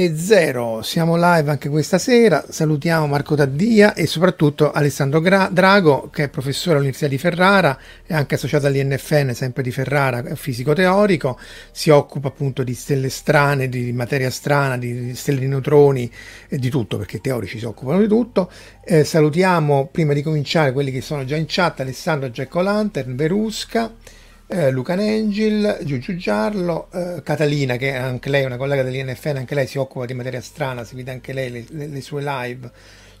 E zero, siamo live anche questa sera. Salutiamo Marco Taddia e soprattutto Alessandro Gra- Drago, che è professore all'Università di Ferrara e anche associato all'INFN, sempre di Ferrara, fisico teorico. Si occupa appunto di stelle strane, di materia strana, di stelle di neutroni e di tutto, perché i teorici si occupano di tutto. Eh, salutiamo prima di cominciare quelli che sono già in chat: Alessandro Gecko Lantern, Verusca eh, Luca Nengil, Giugiu Giarlo, eh, Catalina che anche lei è una collega dell'INFN, anche lei si occupa di materia strana, si vede anche lei le, le, le sue live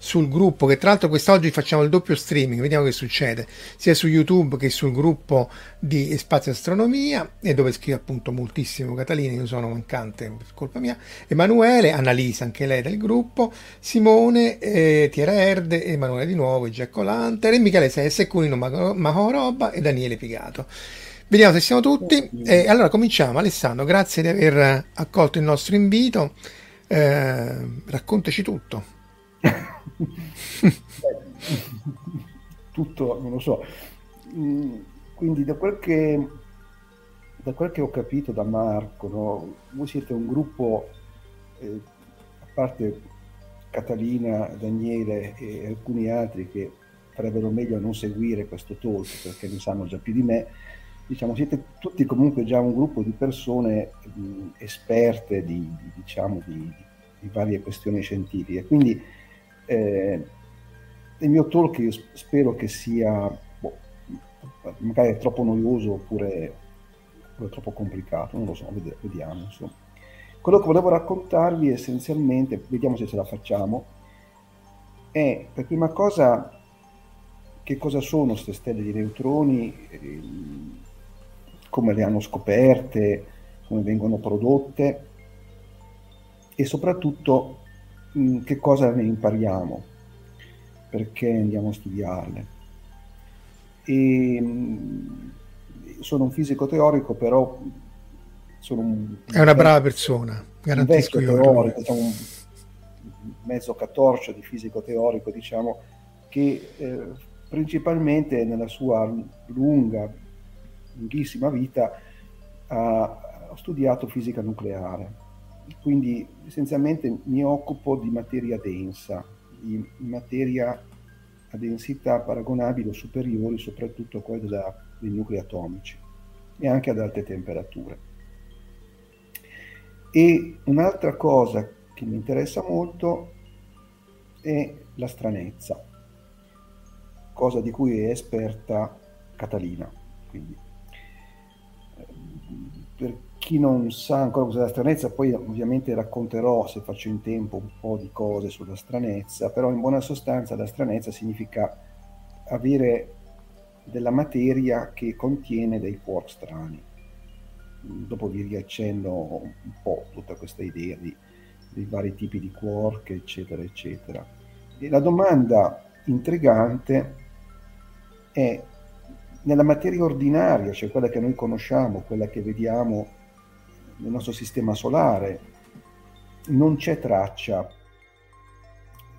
sul gruppo che tra l'altro quest'oggi facciamo il doppio streaming, vediamo che succede, sia su YouTube che sul gruppo di Spazio Astronomia e dove scrive appunto moltissimo Catalina, io sono mancante per colpa mia, Emanuele, Annalisa anche lei del gruppo, Simone, eh, Tiera Erde, Emanuele di nuovo, Giacco Lanter e Michele Sesse, Cunino Mahoroba e Daniele Pigato. Vediamo se siamo tutti. E allora cominciamo. Alessandro, grazie di aver accolto il nostro invito. Eh, raccontaci tutto. tutto, non lo so. Mm, quindi da quel che, da quel che ho capito da Marco, no, voi siete un gruppo, eh, a parte Catalina, Daniele e alcuni altri che farebbero meglio a non seguire questo talk perché ne sanno già più di me, diciamo, siete tutti comunque già un gruppo di persone mh, esperte di, di, diciamo, di, di, varie questioni scientifiche. Quindi eh, il mio talk io spero che sia boh, magari troppo noioso oppure, oppure, troppo complicato, non lo so, vediamo. Insomma. Quello che volevo raccontarvi essenzialmente, vediamo se ce la facciamo, è per prima cosa che cosa sono queste stelle di neutroni, come le hanno scoperte, come vengono prodotte e soprattutto mh, che cosa ne impariamo, perché andiamo a studiarle. E, mh, sono un fisico teorico, però sono un... È una brava persona, garantisco io. Teorico, diciamo, un mezzo catorcio di fisico teorico, diciamo, che eh, principalmente nella sua lunga lunghissima vita ha studiato fisica nucleare. Quindi essenzialmente mi occupo di materia densa, di materia a densità paragonabili o superiori soprattutto a quella dei nuclei atomici e anche ad alte temperature. E un'altra cosa che mi interessa molto è la stranezza, cosa di cui è esperta Catalina. Quindi, per chi non sa ancora cos'è la stranezza, poi ovviamente racconterò, se faccio in tempo, un po' di cose sulla stranezza, però in buona sostanza la stranezza significa avere della materia che contiene dei quark strani. Dopo vi riaccenno un po' tutta questa idea di, dei vari tipi di quark, eccetera, eccetera. E la domanda intrigante è nella materia ordinaria, cioè quella che noi conosciamo, quella che vediamo nel nostro sistema solare, non c'è traccia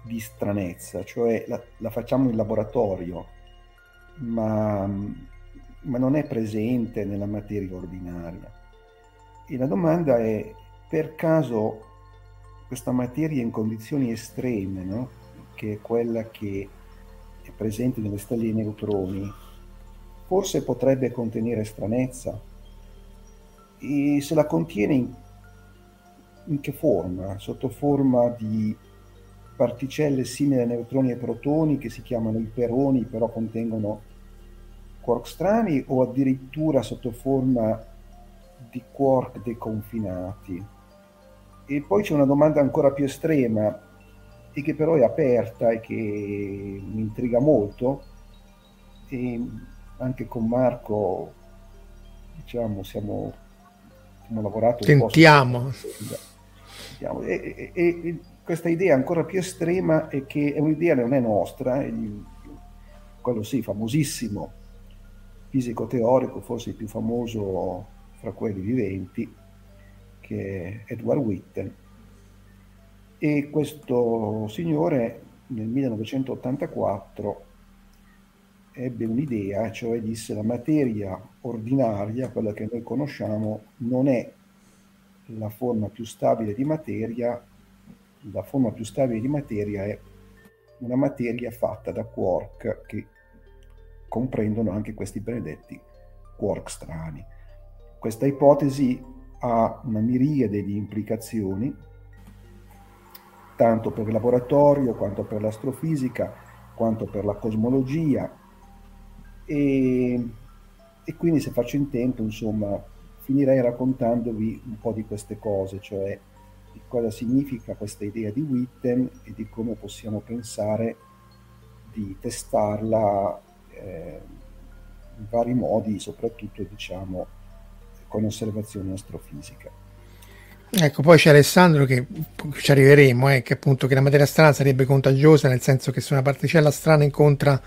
di stranezza, cioè la, la facciamo in laboratorio, ma, ma, non è presente nella materia ordinaria. E la domanda è, per caso questa materia in condizioni estreme, no? che è quella che è presente nelle stelle di neutroni, forse potrebbe contenere stranezza? E se la contiene in, in che forma? Sotto forma di particelle simili a neutroni e protoni che si chiamano iperoni, però contengono quark strani, o addirittura sotto forma di quark deconfinati? E poi c'è una domanda ancora più estrema e che però è aperta e che mi intriga molto. E anche con Marco, diciamo, siamo abbiamo lavorato Tentiamo. Tentiamo. E, e, e, questa idea ancora più estrema è che è un'idea non è nostra, è quello sì, famosissimo fisico teorico, forse il più famoso fra quelli viventi, che è Edward Witten. E questo signore nel 1984 ebbe un'idea, cioè disse la materia ordinaria, quella che noi conosciamo, non è la forma più stabile di materia, la forma più stabile di materia è una materia fatta da quark che comprendono anche questi benedetti quark strani. Questa ipotesi ha una miriade di implicazioni, tanto per il laboratorio quanto per l'astrofisica, quanto per la cosmologia, e, e quindi se faccio in tempo, insomma, finirei raccontandovi un po' di queste cose, cioè di cosa significa questa idea di Witten e di come possiamo pensare di testarla eh, in vari modi, soprattutto diciamo con osservazione astrofisica. Ecco, poi c'è Alessandro che ci arriveremo, eh, che appunto che la materia strana sarebbe contagiosa, nel senso che se una particella strana incontra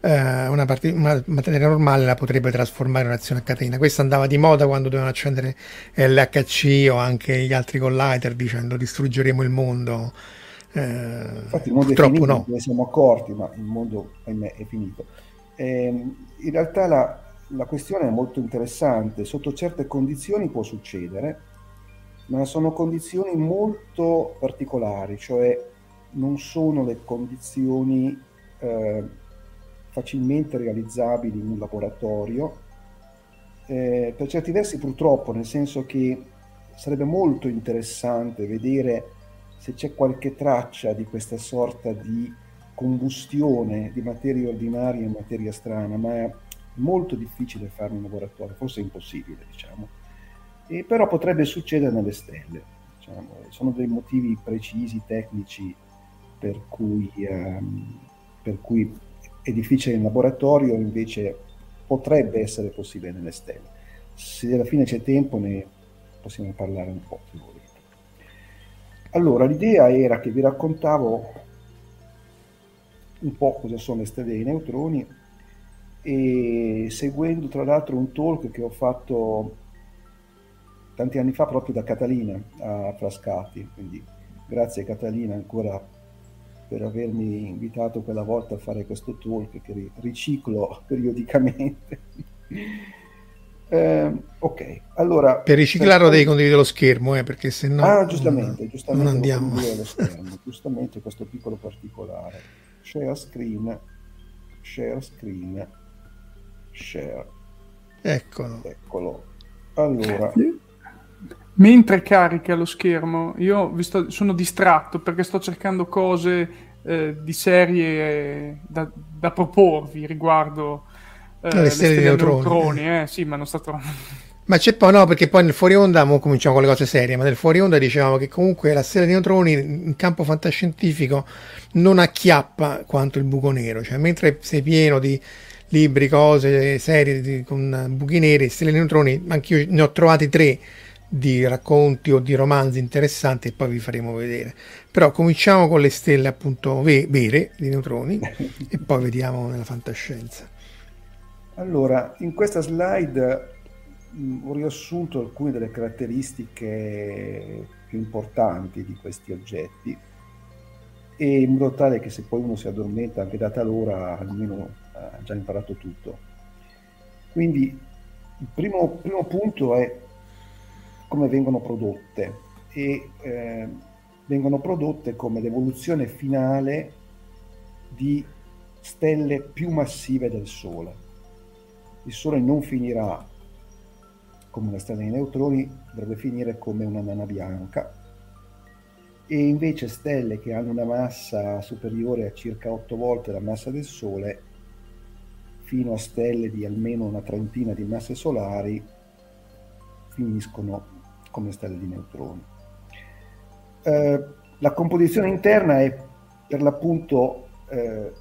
una, part- una, materia normale la potrebbe trasformare in un'azione a catena. Questo andava di moda quando dovevano accendere l'HC o anche gli altri collider dicendo distruggeremo il mondo. Eh, Infatti il mondo purtroppo è finito, no. ne siamo accorti, ma il mondo ahimè è finito. Eh, in realtà la, la questione è molto interessante, sotto certe condizioni può succedere, ma sono condizioni molto particolari, cioè non sono le condizioni eh, facilmente realizzabili in un laboratorio, eh, per certi versi purtroppo, nel senso che sarebbe molto interessante vedere se c'è qualche traccia di questa sorta di combustione di materia ordinaria in materia strana, ma è molto difficile farlo in laboratorio, forse impossibile, diciamo. E però potrebbe succedere nelle stelle. Diciamo. Sono dei motivi precisi, tecnici, per cui, um, per cui è difficile in laboratorio, invece potrebbe essere possibile nelle stelle. Se alla fine c'è tempo ne possiamo parlare un po' se volete. Allora, l'idea era che vi raccontavo un po' cosa sono le stelle dei neutroni e seguendo tra l'altro un talk che ho fatto tanti anni fa proprio da Catalina a Frascati, quindi grazie Catalina ancora per avermi invitato quella volta a fare questo talk che riciclo periodicamente. eh, ok, allora... Per riciclarlo devi condividere lo schermo, eh, perché se no... Ah, giustamente, non, giustamente non andiamo. Lo schermo, giustamente questo piccolo particolare. Share screen, share screen, share. Eccolo. Eccolo. Allora mentre carica lo schermo, io sto, sono distratto perché sto cercando cose eh, di serie da, da, proporvi riguardo eh, le, le stelle, di neutroni. neutroni eh. sì, ma non sta trovando... Ma c'è poi no, perché poi nel fuori onda, mo cominciamo con le cose serie, ma nel fuori onda dicevamo che comunque la stella di neutroni in campo fantascientifico non acchiappa quanto il buco nero, cioè mentre sei pieno di libri, cose, serie di, con buchi neri, stelle di neutroni, anche io ne ho trovati tre di racconti o di romanzi interessanti e poi vi faremo vedere. Però cominciamo con le stelle appunto vere di neutroni e poi vediamo nella fantascienza. Allora, in questa slide ho riassunto alcune delle caratteristiche più importanti di questi oggetti e in modo tale che se poi uno si addormenta anche data l'ora almeno ha già imparato tutto. Quindi il primo, primo punto è come vengono prodotte e eh, vengono prodotte come l'evoluzione finale di stelle più massive del Sole. Il Sole non finirà come una stella di neutroni dovrebbe finire come una nana bianca e invece stelle che hanno una massa superiore a circa 8 volte la massa del Sole fino a stelle di almeno una trentina di masse solari finiscono come stelle di neutroni. Eh, la composizione interna è per l'appunto eh,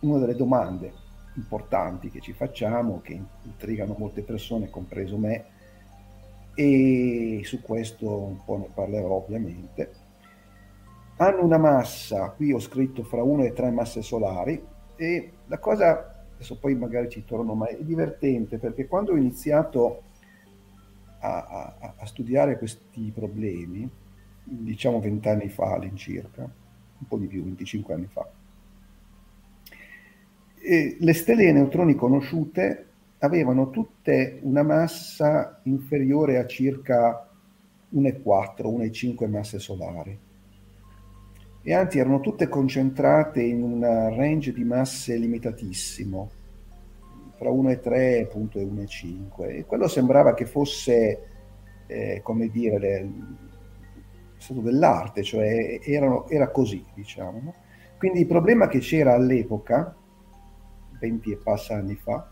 una delle domande importanti che ci facciamo, che intrigano molte persone, compreso me, e su questo un po' ne parlerò ovviamente. Hanno una massa, qui ho scritto fra 1 e 3 masse solari e la cosa, adesso poi magari ci torno, ma è divertente perché quando ho iniziato a, a, a studiare questi problemi, diciamo 20 anni fa all'incirca, un po' di più, 25 anni fa, e le stelle e neutroni conosciute avevano tutte una massa inferiore a circa 1,4, 1,5 masse solari. E anzi erano tutte concentrate in un range di masse limitatissimo, tra 1,3 appunto, e 1,5. E quello sembrava che fosse, eh, come dire, le, stato dell'arte, cioè erano, era così, diciamo. No? Quindi il problema che c'era all'epoca, 20 e passa anni fa,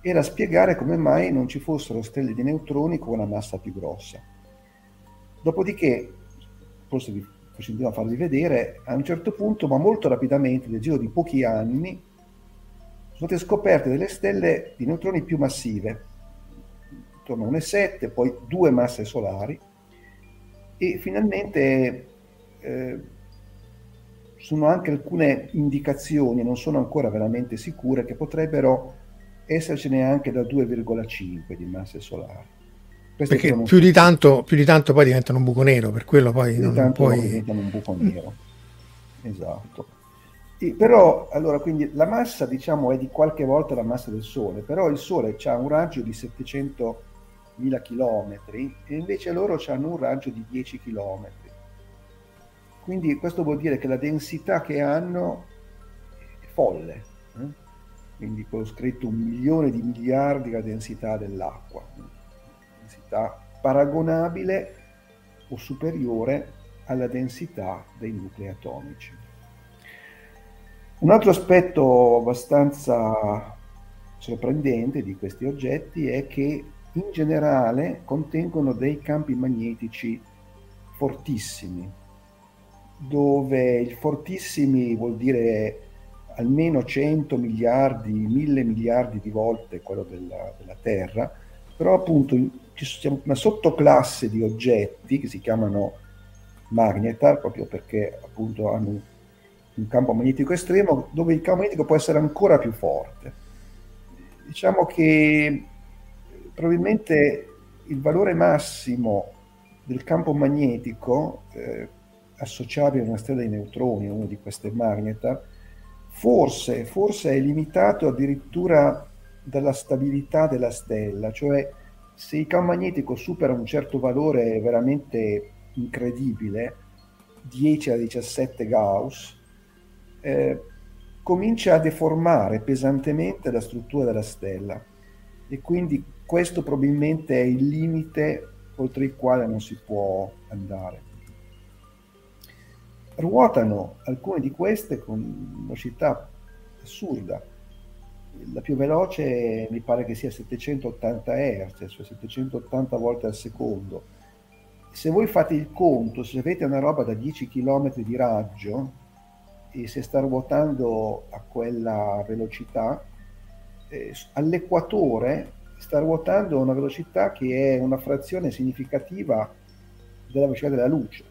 era spiegare come mai non ci fossero stelle di neutroni con una massa più grossa. Dopodiché, forse vi a farvi vedere, a un certo punto, ma molto rapidamente, nel giro di pochi anni, sono state scoperte delle stelle di neutroni più massive, intorno a 1,7, poi due masse solari, e finalmente eh, sono anche alcune indicazioni, non sono ancora veramente sicure, che potrebbero essercene anche da 2,5 di masse solari. Queste Perché più di, tanto, più di, tanto, poi diventano un buco nero, per quello poi non, non puoi... diventano un buco nero. esatto. E però, allora, quindi la massa, diciamo, è di qualche volta la massa del Sole, però il Sole ha un raggio di 700.000 km e invece loro hanno un raggio di 10 km. Quindi questo vuol dire che la densità che hanno è folle. Eh? quindi quello scritto un milione di miliardi la densità dell'acqua, densità paragonabile o superiore alla densità dei nuclei atomici. Un altro aspetto abbastanza sorprendente di questi oggetti è che in generale contengono dei campi magnetici fortissimi, dove il fortissimi vuol dire almeno 100 miliardi, 1000 miliardi di volte quello della, della Terra, però appunto c'è una sottoclasse di oggetti che si chiamano magnetar, proprio perché appunto hanno un campo magnetico estremo, dove il campo magnetico può essere ancora più forte. Diciamo che probabilmente il valore massimo del campo magnetico eh, associabile a una stella di neutroni, una di queste magnetar, forse, forse è limitato addirittura dalla stabilità della stella, cioè se il campo magnetico supera un certo valore veramente incredibile, 10 a 17 Gauss, eh, comincia a deformare pesantemente la struttura della stella e quindi questo probabilmente è il limite oltre il quale non si può andare ruotano alcune di queste con velocità assurda. la più veloce mi pare che sia 780 Hz, cioè 780 volte al secondo. Se voi fate il conto, se avete una roba da 10 km di raggio e se sta ruotando a quella velocità, eh, all'equatore sta ruotando a una velocità che è una frazione significativa della velocità della luce.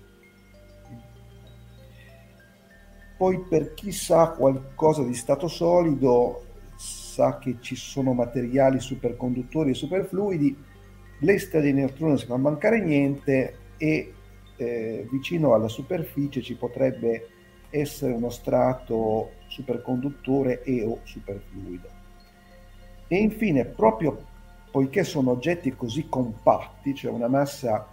Poi per chi sa qualcosa di stato solido, sa che ci sono materiali superconduttori e superfluidi, le stelle di neutroni non si fa mancare niente e eh, vicino alla superficie ci potrebbe essere uno strato superconduttore e o superfluido. E infine, proprio poiché sono oggetti così compatti, cioè una massa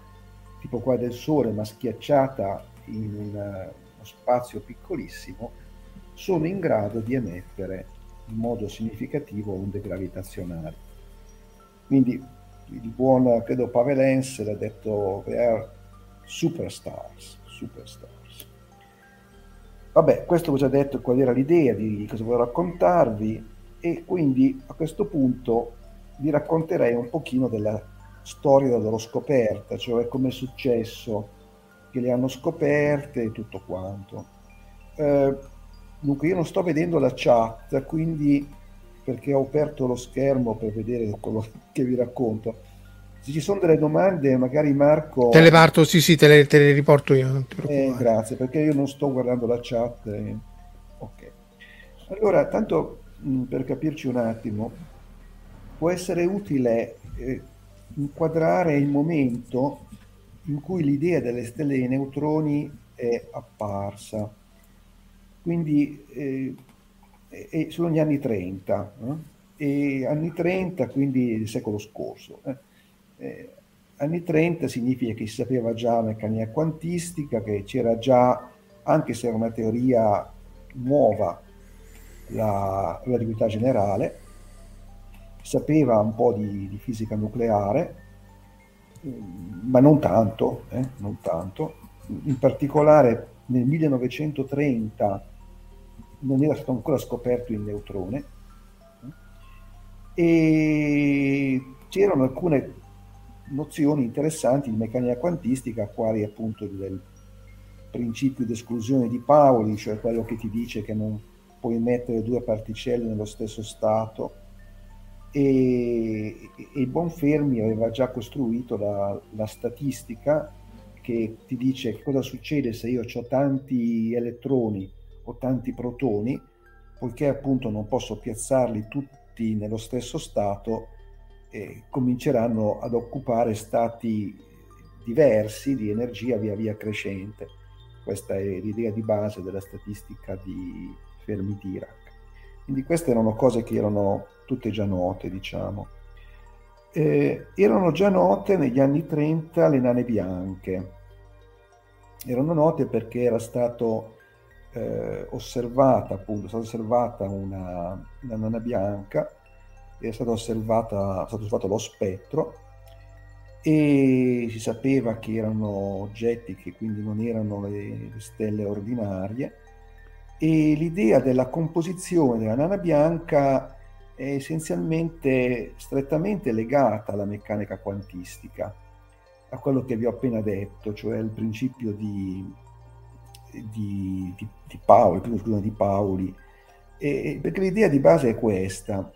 tipo quella del Sole ma schiacciata in uno spazio piccolissimo, sono in grado di emettere in modo significativo onde gravitazionali. Quindi il buon, credo Pavelens l'ha detto, they are superstars, superstars. Vabbè, questo ho già detto qual era l'idea di cosa volevo raccontarvi e quindi a questo punto vi racconterei un pochino della storia della loro scoperta, cioè come è successo che le hanno scoperte e tutto quanto. Eh, Dunque io non sto vedendo la chat, quindi perché ho aperto lo schermo per vedere quello che vi racconto. Se ci sono delle domande, magari Marco... Te le parto, sì sì, te le, te le riporto io, non ti preoccupare. Eh, grazie, perché io non sto guardando la chat. Eh. Ok. Allora, tanto mh, per capirci un attimo, può essere utile eh, inquadrare il momento in cui l'idea delle stelle dei neutroni è apparsa quindi eh, eh, sono gli anni 30, eh? e anni 30 quindi il secolo scorso. Eh. Eh, anni 30 significa che si sapeva già meccanica quantistica, che c'era già, anche se era una teoria nuova, la relatività generale, sapeva un po' di, di fisica nucleare, ma non tanto, eh, non tanto. In particolare nel 1930 non era stato ancora scoperto il neutrone e c'erano alcune nozioni interessanti di meccanica quantistica, quali appunto il principio di esclusione di Pauli, cioè quello che ti dice che non puoi mettere due particelle nello stesso stato, e, e Bonfermi aveva già costruito la, la statistica che ti dice cosa succede se io ho tanti elettroni o tanti protoni, poiché appunto non posso piazzarli tutti nello stesso stato, eh, cominceranno ad occupare stati diversi di energia via via crescente. Questa è l'idea di base della statistica di Fermi-Dirac. Quindi queste erano cose che erano tutte già note, diciamo. Eh, erano già note negli anni 30 le nane bianche. Erano note perché era stato eh, osservata, appunto, stata osservata una, una nana bianca, è stato, osservato lo spettro e si sapeva che erano oggetti che quindi non erano le, le stelle ordinarie e l'idea della composizione della nana bianca è essenzialmente strettamente legata alla meccanica quantistica, a quello che vi ho appena detto, cioè il principio di di, di, di Paoli, scusa, di Paoli, e, perché l'idea di base è questa.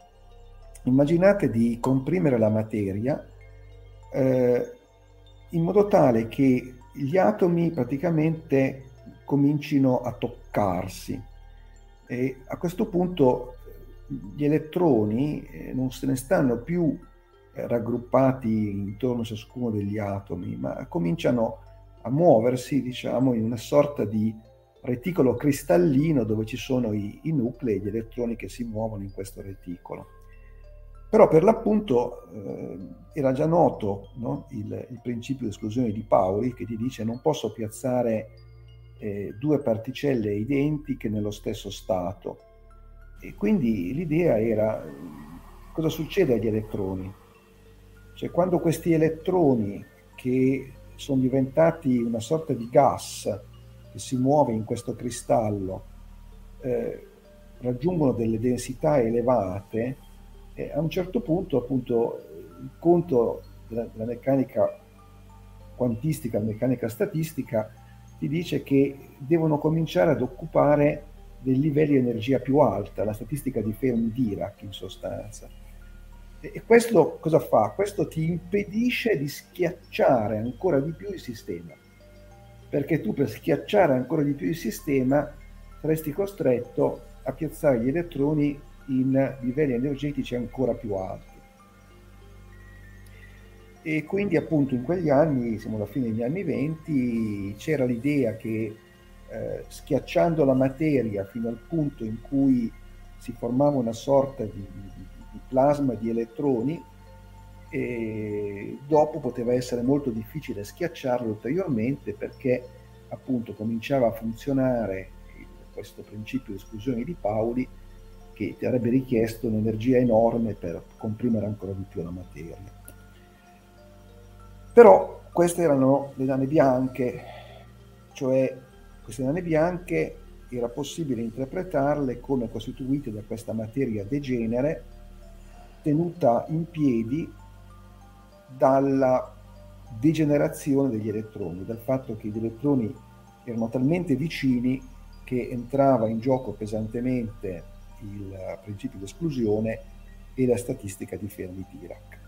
Immaginate di comprimere la materia eh, in modo tale che gli atomi praticamente comincino a toccarsi e a questo punto gli elettroni eh, non se ne stanno più eh, raggruppati intorno a ciascuno degli atomi, ma cominciano a muoversi, diciamo, in una sorta di reticolo cristallino dove ci sono i, i nuclei, gli elettroni che si muovono in questo reticolo. Però per l'appunto eh, era già noto no? il, il, principio di esclusione di Pauli che ti dice non posso piazzare eh, due particelle identiche nello stesso stato. E quindi l'idea era cosa succede agli elettroni? Cioè quando questi elettroni che sono diventati una sorta di gas che si muove in questo cristallo, eh, raggiungono delle densità elevate, eh, a un certo punto appunto il conto della, della meccanica quantistica, la meccanica statistica, ti dice che devono cominciare ad occupare dei livelli di energia più alta, la statistica di Fermi-Dirac in sostanza. E questo cosa fa? Questo ti impedisce di schiacciare ancora di più il sistema, perché tu per schiacciare ancora di più il sistema saresti costretto a piazzare gli elettroni in livelli energetici ancora più alti. E quindi appunto in quegli anni, siamo alla fine degli anni 20, c'era l'idea che eh, schiacciando la materia fino al punto in cui si formava una sorta di, di, di plasma di elettroni, e dopo poteva essere molto difficile schiacciarlo ulteriormente perché appunto cominciava a funzionare questo principio di esclusione di Pauli che ti avrebbe richiesto un'energia enorme per comprimere ancora di più la materia. Però queste erano le nane bianche, cioè queste nane bianche era possibile interpretarle come costituite da questa materia degenere tenuta in piedi dalla degenerazione degli elettroni, dal fatto che gli elettroni erano talmente vicini che entrava in gioco pesantemente il principio di esclusione e la statistica di Fermi-Dirac.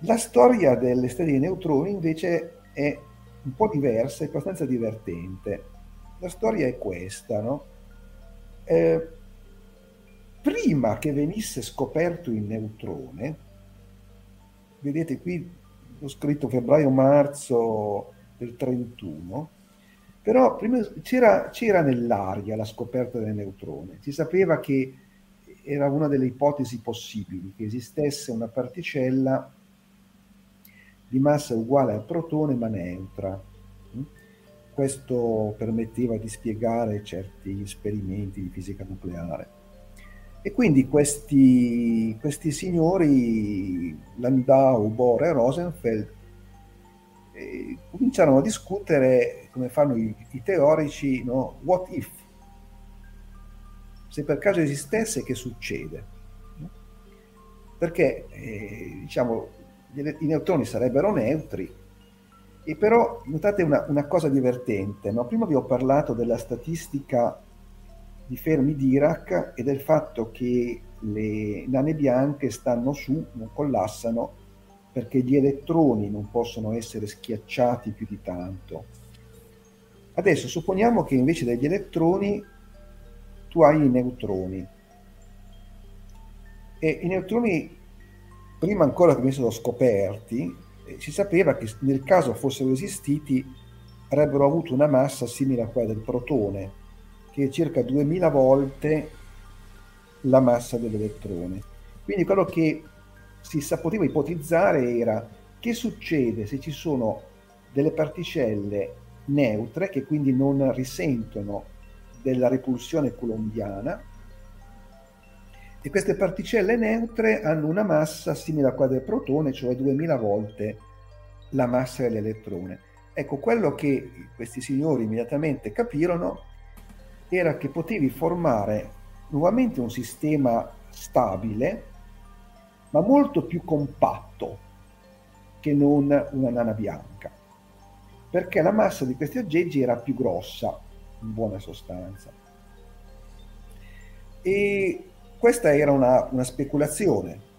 La storia delle stelle dei neutroni invece è un po' diversa e abbastanza divertente. La storia è questa, no? eh, prima che venisse scoperto il neutrone, vedete qui ho scritto febbraio-marzo del 31, però prima c'era, c'era nell'aria la scoperta del neutrone, si sapeva che era una delle ipotesi possibili, che esistesse una particella di massa uguale al protone ma neutra. Questo permetteva di spiegare certi esperimenti di fisica nucleare. E quindi questi, questi signori, Landau, Bohr e Rosenfeld, eh, cominciarono a discutere, come fanno i, i teorici, no? what if? Se per caso esistesse, che succede? Perché, eh, diciamo, i neutroni sarebbero neutri, e però notate una, una cosa divertente, no? prima vi ho parlato della statistica di Fermi-Dirac e del fatto che le nane bianche stanno su, non collassano, perché gli elettroni non possono essere schiacciati più di tanto. Adesso supponiamo che invece degli elettroni tu hai i neutroni. E i neutroni, prima ancora che venissero scoperti, eh, si sapeva che nel caso fossero esistiti avrebbero avuto una massa simile a quella del protone, che è circa 2000 volte la massa dell'elettrone. Quindi quello che si poteva ipotizzare era che succede se ci sono delle particelle neutre che quindi non risentono della repulsione coulombiana e queste particelle neutre hanno una massa simile a quella del protone, cioè 2000 volte la massa dell'elettrone. Ecco, quello che questi signori immediatamente capirono era che potevi formare nuovamente un sistema stabile ma molto più compatto che non una nana bianca, perché la massa di questi aggeggi era più grossa, in buona sostanza. E questa era una, una speculazione.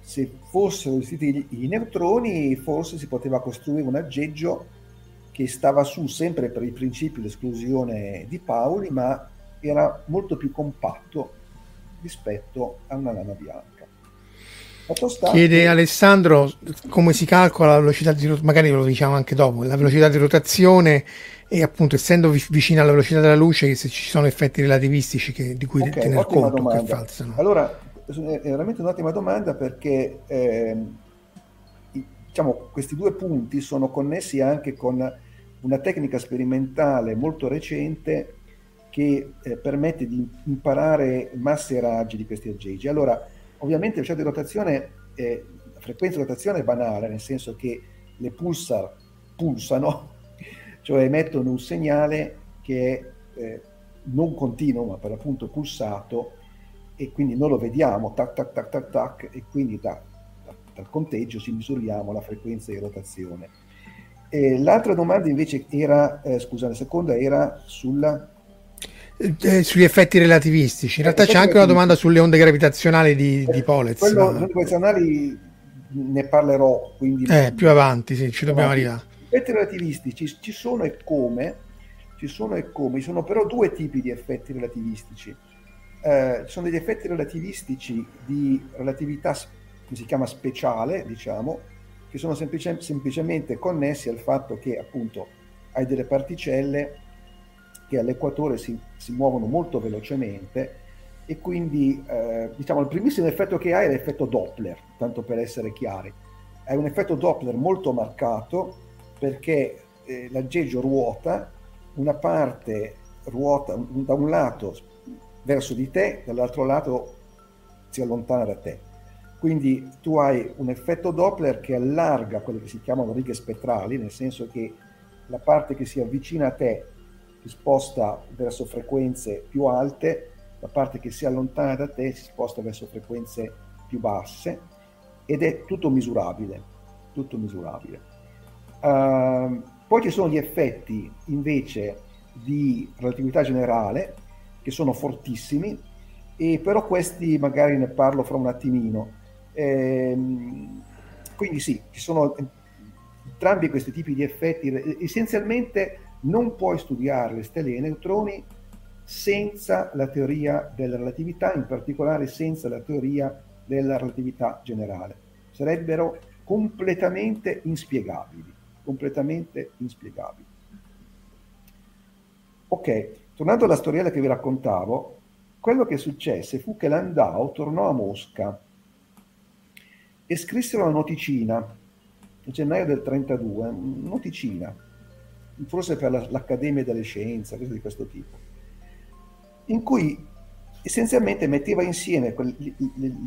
Se fossero esistiti i neutroni, forse si poteva costruire un aggeggio che stava su sempre per il principio di esclusione di Pauli, ma era molto più compatto rispetto a una nana bianca. Chiede Alessandro come si calcola la velocità di rotazione, magari lo diciamo anche dopo, la velocità di rotazione e appunto essendo vicina alla velocità della luce se ci sono effetti relativistici che, di cui okay, tener conto domanda. che falsano. Allora, è veramente un'ottima domanda perché eh, diciamo, questi due punti sono connessi anche con una tecnica sperimentale molto recente che eh, permette di imparare masse e raggi di questi aggeggi. Allora, Ovviamente la velocità di rotazione, è, la frequenza di rotazione è banale, nel senso che le pulsar pulsano, cioè emettono un segnale che è eh, non continuo, ma per l'appunto pulsato, e quindi noi lo vediamo, tac, tac, tac, tac, tac, e quindi da, da, dal conteggio ci misuriamo la frequenza di rotazione. E l'altra domanda invece era, eh, scusa, la seconda era sulla... Eh, sugli effetti relativistici. In realtà c'è anche una domanda sulle onde gravitazionali di, di Polez. Quello, ma... Gravitazionali ne parlerò. Quindi... Eh, più avanti, sì, ci dobbiamo arrivare. Gli effetti relativistici ci sono e come, ci sono e come, ci sono però due tipi di effetti relativistici. Eh, ci sono degli effetti relativistici di relatività, che si chiama speciale, diciamo, che sono semplice, semplicemente connessi al fatto che appunto hai delle particelle che all'equatore si, si muovono molto velocemente e quindi eh, diciamo il primissimo effetto che hai è l'effetto Doppler, tanto per essere chiari. È un effetto Doppler molto marcato perché eh, l'aggeggio ruota, una parte ruota da un lato verso di te, dall'altro lato si allontana da te. Quindi tu hai un effetto Doppler che allarga quelle che si chiamano righe spettrali, nel senso che la parte che si avvicina a te si sposta verso frequenze più alte la parte che si allontana da te si sposta verso frequenze più basse ed è tutto misurabile, tutto misurabile. Uh, poi ci sono gli effetti invece di relatività generale che sono fortissimi e però questi magari ne parlo fra un attimino. Ehm, quindi sì, ci sono entrambi questi tipi di effetti. Essenzialmente non puoi studiare le stelle e i neutroni senza la teoria della relatività, in particolare senza la teoria della relatività generale. Sarebbero completamente inspiegabili, completamente inspiegabili. Ok, tornando alla storiella che vi raccontavo, quello che successe fu che Landau tornò a Mosca e scrisse una noticina nel gennaio del 32, noticina, forse per l'Accademia delle Scienze, cose di questo tipo in cui essenzialmente metteva insieme le,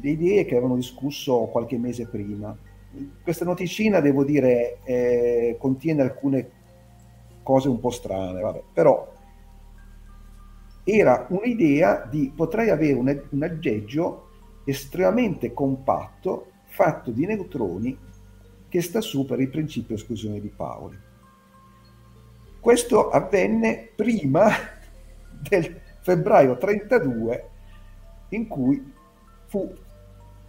le, idee che avevano discusso qualche mese prima. Questa noticina, devo dire, eh, contiene alcune cose un po' strane, vabbè, però era un'idea di potrei avere un, un aggeggio estremamente compatto fatto di neutroni che sta su per il principio esclusione di Pauli. Questo avvenne prima del, febbraio 32 in cui fu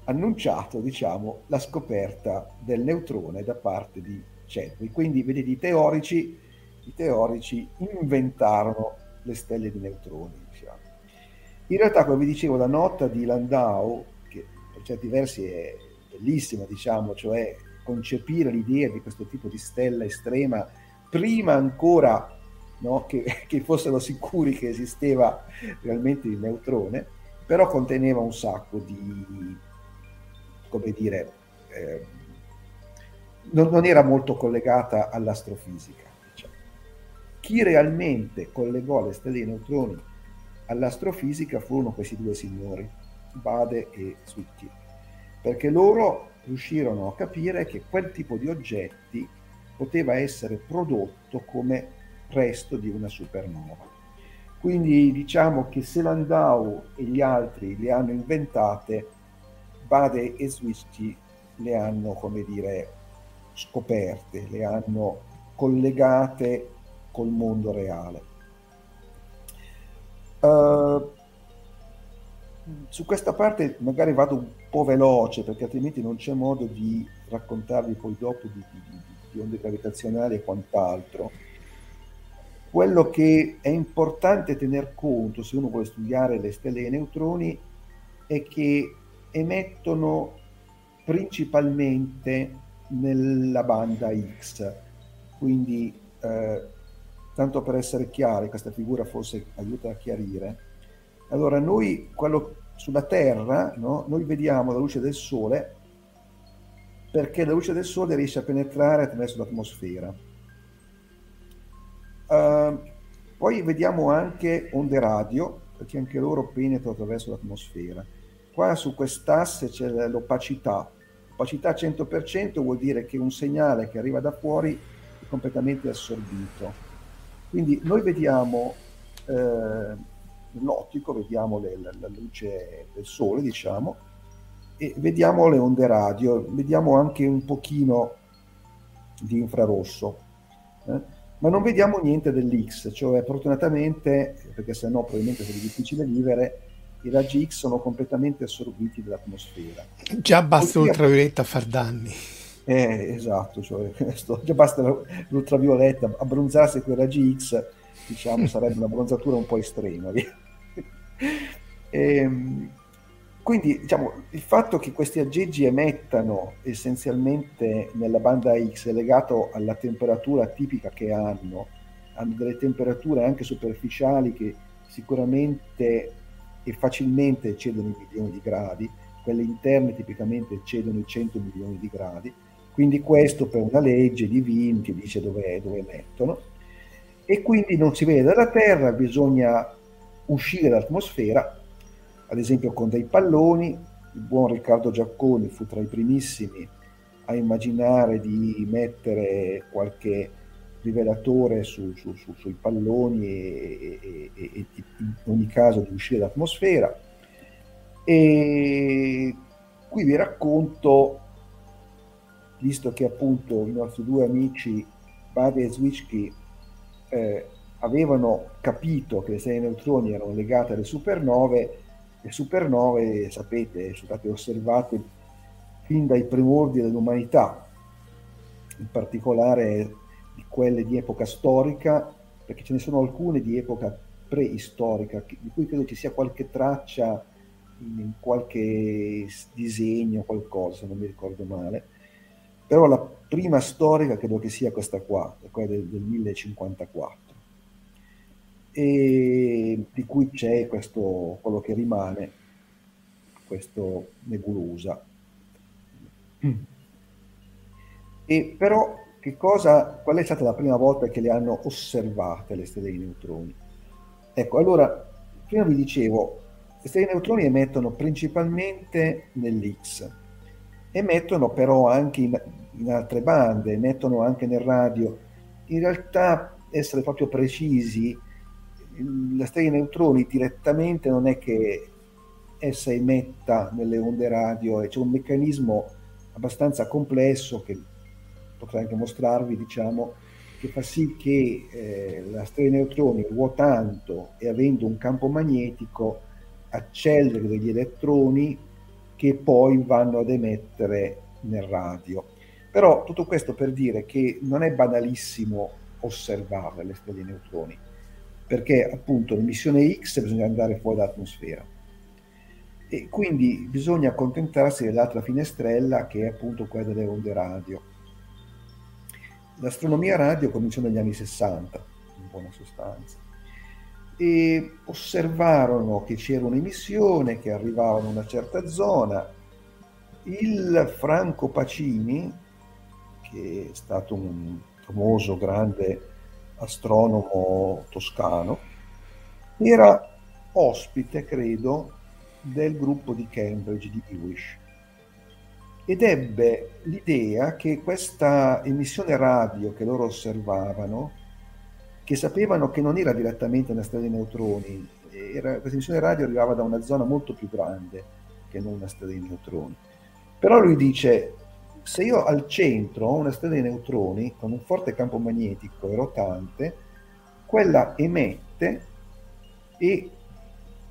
annunciato diciamo, la scoperta del neutrone da parte di Chadwick. Quindi vedete i teorici, i teorici inventarono le stelle di neutroni. Diciamo. In realtà, come vi dicevo, la nota di Landau, che per certi versi è bellissima, diciamo, cioè concepire l'idea di questo tipo di stella estrema prima ancora no? che, che, fossero sicuri che esisteva realmente il neutrone, però conteneva un sacco di, come dire, eh, non, non, era molto collegata all'astrofisica. Diciamo. Chi realmente collegò le stelle dei neutroni all'astrofisica furono questi due signori, Bade e Zwicky, perché loro riuscirono a capire che quel tipo di oggetti poteva essere prodotto come resto di una supernova. Quindi diciamo che se Landau e gli altri le hanno inventate, Bade e Zwicky le hanno, come dire, scoperte, le hanno collegate col mondo reale. Uh, su questa parte magari vado un po' veloce perché altrimenti non c'è modo di raccontarvi poi dopo di, di, di onde gravitazionali e quant'altro. Quello che è importante tener conto se uno vuole studiare le stelle e i neutroni è che emettono principalmente nella banda X. Quindi, eh, tanto per essere chiari, questa figura forse aiuta a chiarire. Allora, noi quello sulla Terra, no, noi vediamo la luce del Sole perché la luce del Sole riesce a penetrare attraverso l'atmosfera Uh, poi vediamo anche onde radio, perché anche loro penetrano attraverso l'atmosfera. Qua su quest'asse c'è l'opacità. Opacità 100% vuol dire che un segnale che arriva da fuori è completamente assorbito. Quindi noi vediamo eh, nell'ottico vediamo le, la, la, luce del sole, diciamo, e vediamo le onde radio, vediamo anche un pochino di infrarosso, eh? ma non vediamo niente dell'X, cioè fortunatamente, perché sennò probabilmente sarebbe difficile vivere, i raggi X sono completamente assorbiti dall'atmosfera. Già basta l'ultravioletta a far danni. Eh, esatto, cioè, questo, già basta l'ultravioletta, abbronzarsi con i raggi X, diciamo, sarebbe una bronzatura un po' estrema. e, ehm, quindi diciamo, il fatto che questi aggeggi emettano essenzialmente nella banda X è legato alla temperatura tipica che hanno, hanno delle temperature anche superficiali che sicuramente e facilmente eccedono i milioni di gradi, quelle interne tipicamente eccedono i 100 milioni di gradi, quindi questo per una legge di Wien che dice dove, dove emettono, e quindi non si vede dalla Terra, bisogna uscire dall'atmosfera ad esempio con dei palloni. Il buon Riccardo Giacconi fu tra i primissimi a immaginare di mettere qualche rivelatore su, su, su, sui palloni e, e, e, e, in ogni caso di uscire dall'atmosfera. E qui vi racconto, visto che appunto i nostri due amici Bade e Zwischki eh, avevano capito che le serie neutroni erano legate alle supernove, le supernove, sapete, sono state osservate fin dai primordi dell'umanità, in particolare di quelle di epoca storica, perché ce ne sono alcune di epoca preistorica, di cui credo ci sia qualche traccia in qualche disegno, qualcosa, non mi ricordo male. Però la prima storica credo che sia questa qua, quella del, del 1054 e di cui c'è questo, quello che rimane, questo nebulosa. Mm. E però che cosa, qual è stata la prima volta che le hanno osservate le stelle di neutroni? Ecco, allora, prima vi dicevo, le stelle di neutroni emettono principalmente nell'X, emettono però anche in, in altre bande, emettono anche nel radio. In realtà, essere proprio precisi, la stella di neutroni direttamente non è che essa emetta nelle onde radio, c'è un meccanismo abbastanza complesso che potrei anche mostrarvi, diciamo, che fa sì che eh, la stella di neutroni ruotando e avendo un campo magnetico acceleri degli elettroni che poi vanno ad emettere nel radio. Però tutto questo per dire che non è banalissimo osservare le stelle di neutroni perché appunto l'emissione X bisogna andare fuori dall'atmosfera e quindi bisogna accontentarsi dell'altra finestrella che è appunto quella delle onde radio. L'astronomia radio cominciò negli anni 60, in buona sostanza, e osservarono che c'era un'emissione che arrivava in una certa zona. Il Franco Pacini, che è stato un famoso grande astronomo toscano, era ospite, credo, del gruppo di Cambridge di Hewish ed ebbe l'idea che questa emissione radio che loro osservavano, che sapevano che non era direttamente una stella di neutroni, era, questa emissione radio arrivava da una zona molto più grande che non una stella di neutroni. Però lui dice, se io al centro ho una stella di neutroni con un forte campo magnetico e rotante, quella emette e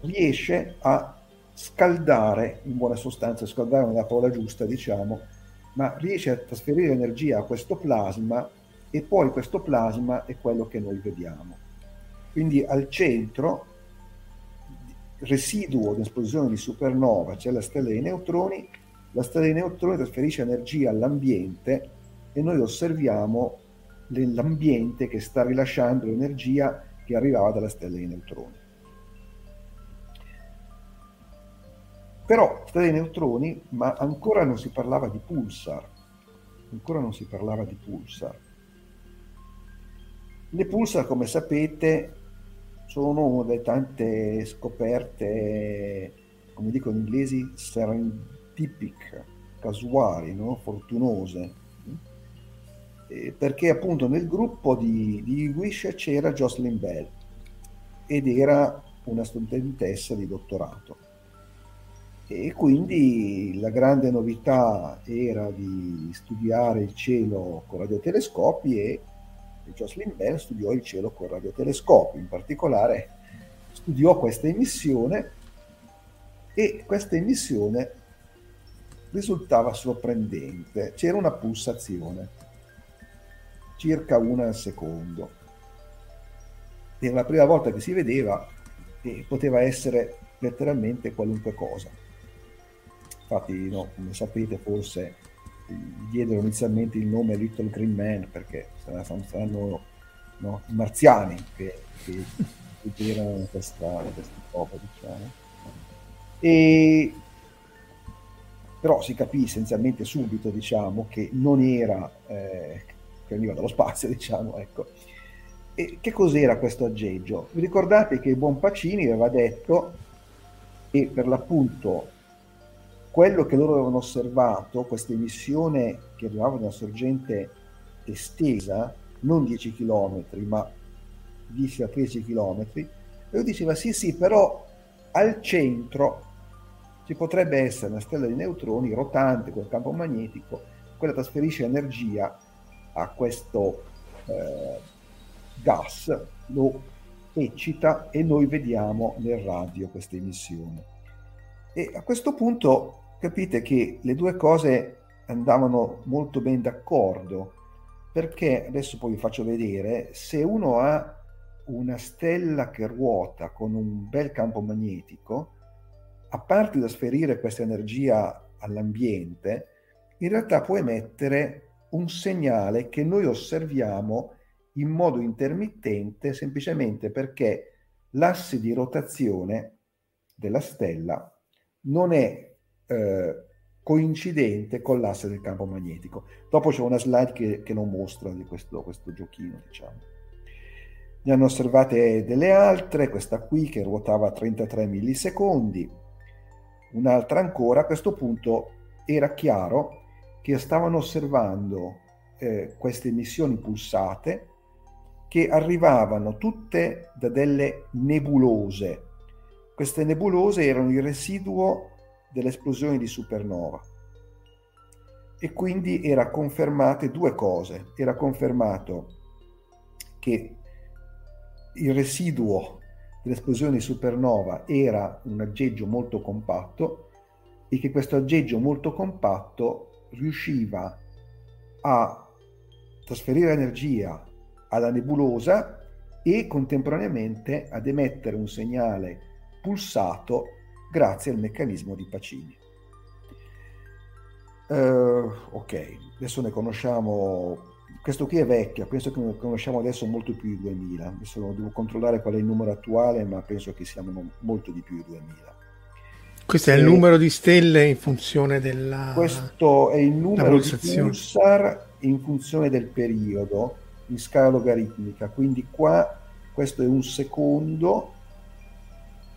riesce a scaldare, in buona sostanza, scaldare non è la parola giusta, diciamo, ma riesce a trasferire energia a questo plasma e poi questo plasma è quello che noi vediamo. Quindi al centro, residuo di esplosione di supernova, c'è la stella di neutroni la stella di neutroni trasferisce energia all'ambiente e noi osserviamo l'ambiente che sta rilasciando l'energia che arrivava dalla stella di neutroni. Però stelle di neutroni, ma ancora non si parlava di pulsar, ancora non si parlava di pulsar. Le pulsar, come sapete, sono una delle tante scoperte, come dicono gli inglesi, serendipitose tipiche, casuali, no? fortunose, eh, perché appunto nel gruppo di, di Wish c'era Jocelyn Bell ed era una studentessa di dottorato. E quindi la grande novità era di studiare il cielo con radiotelescopi e Jocelyn Bell studiò il cielo con radiotelescopi, in particolare studiò questa emissione e questa emissione risultava sorprendente. C'era una pulsazione, circa una al secondo. Era la prima volta che si vedeva e poteva essere letteralmente qualunque cosa. Infatti, no, come sapete, forse diedero inizialmente il nome Little Green Man perché saranno no, i marziani che, che, che girano questa, questa roba, diciamo. E però si capì essenzialmente subito, diciamo, che non era, eh, che veniva dallo spazio, diciamo, ecco. E che cos'era questo aggeggio? Vi ricordate che buon Pacini aveva detto che per l'appunto quello che loro avevano osservato, questa emissione che arrivava da una sorgente estesa, non 10 km, ma 10 a 13 km, e lui diceva sì sì, però al centro ci potrebbe essere una stella di neutroni rotante con campo magnetico, quella trasferisce energia a questo eh, gas, lo eccita e noi vediamo nel radio questa emissione. E a questo punto capite che le due cose andavano molto ben d'accordo, perché adesso poi vi faccio vedere, se uno ha una stella che ruota con un bel campo magnetico, a parte trasferire questa energia all'ambiente, in realtà può emettere un segnale che noi osserviamo in modo intermittente semplicemente perché l'asse di rotazione della stella non è eh, coincidente con l'asse del campo magnetico. Dopo c'è una slide che, che lo mostra di questo, questo giochino, diciamo. Ne hanno osservate delle altre, questa qui che ruotava a 33 millisecondi, un'altra ancora, a questo punto era chiaro che stavano osservando eh, queste emissioni pulsate che arrivavano tutte da delle nebulose. Queste nebulose erano il residuo delle esplosioni di supernova. E quindi era confermate due cose. Era confermato che il residuo dell'esplosione supernova era un aggeggio molto compatto e che questo aggeggio molto compatto riusciva a trasferire energia alla nebulosa e contemporaneamente ad emettere un segnale pulsato grazie al meccanismo di Pacini. Uh, ok, adesso ne conosciamo questo qui è vecchio, penso che conosciamo adesso molto più di 2000. Adesso devo controllare qual è il numero attuale, ma penso che siamo molto di più di 2000. Questo è il numero di stelle in funzione della Questo è il numero di pulsar in funzione del periodo in scala logaritmica. Quindi qua questo è un secondo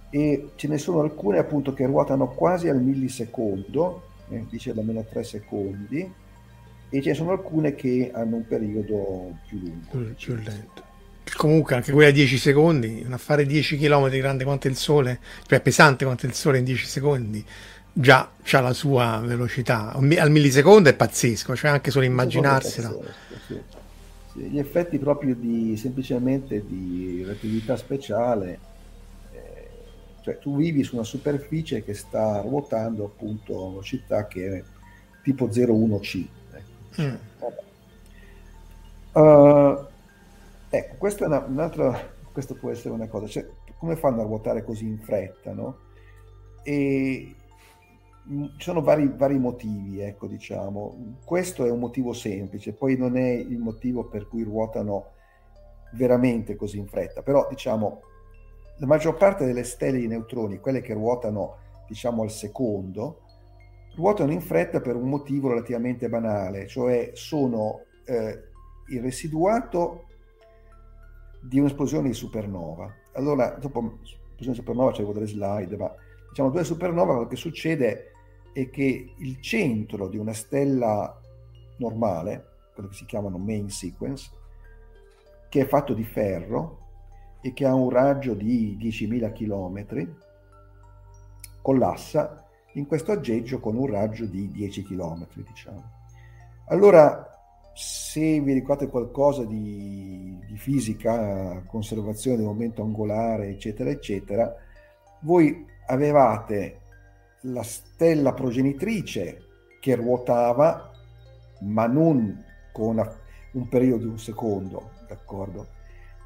e ce ne sono alcune appunto che ruotano quasi al millisecondo, eh, dice da meno 3 secondi e ce ne sono alcune che hanno un periodo più lungo. Più, più lento. Comunque anche quella a 10 secondi, un affare 10 km grande quanto il sole, cioè pesante quanto il sole in 10 secondi, già ha la sua velocità. Al millisecondo è pazzesco, cioè anche solo immaginarsela. Sì. Sì, gli effetti proprio di semplicemente di relatività speciale, eh, cioè tu vivi su una superficie che sta ruotando appunto a velocità che è tipo 0,1c Mm. Uh, ecco, questa è una, un'altra, questo può essere una cosa, cioè, come fanno a ruotare così in fretta, no? E mm, ci sono vari, vari motivi, ecco, diciamo. Questo è un motivo semplice, poi non è il motivo per cui ruotano veramente così in fretta, però diciamo la maggior parte delle stelle di neutroni, quelle che ruotano diciamo al secondo, ruotano in fretta per un motivo relativamente banale, cioè sono eh, il residuato di un'esplosione di supernova. Allora, dopo l'esplosione di supernova c'avevo delle slide, ma diciamo due supernova, quello che succede è che il centro di una stella normale, quello che si chiamano main sequence, che è fatto di ferro, e che ha un raggio di 10.000 km collassa in questo aggeggio con un raggio di 10 km, diciamo. Allora, se vi ricordate qualcosa di, di fisica, conservazione del momento angolare, eccetera, eccetera, voi avevate la stella progenitrice che ruotava, ma non con un periodo di un secondo, d'accordo?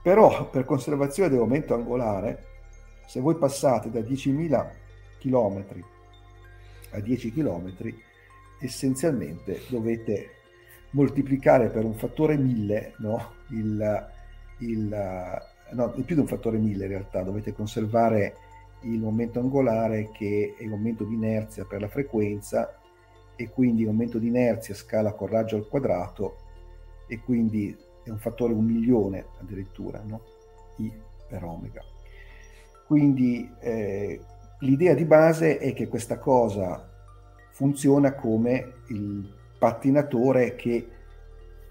Però per conservazione del momento angolare, se voi passate da 10.000 km a 10 km, essenzialmente dovete moltiplicare per un fattore 1000 no? il, il, no, più di un fattore 1000 in realtà, dovete conservare il momento angolare che è il momento di inerzia per la frequenza e quindi il momento di inerzia scala con raggio al quadrato e quindi è un fattore un milione addirittura, no? I per omega. Quindi eh, l'idea di base è che questa cosa funziona come il pattinatore che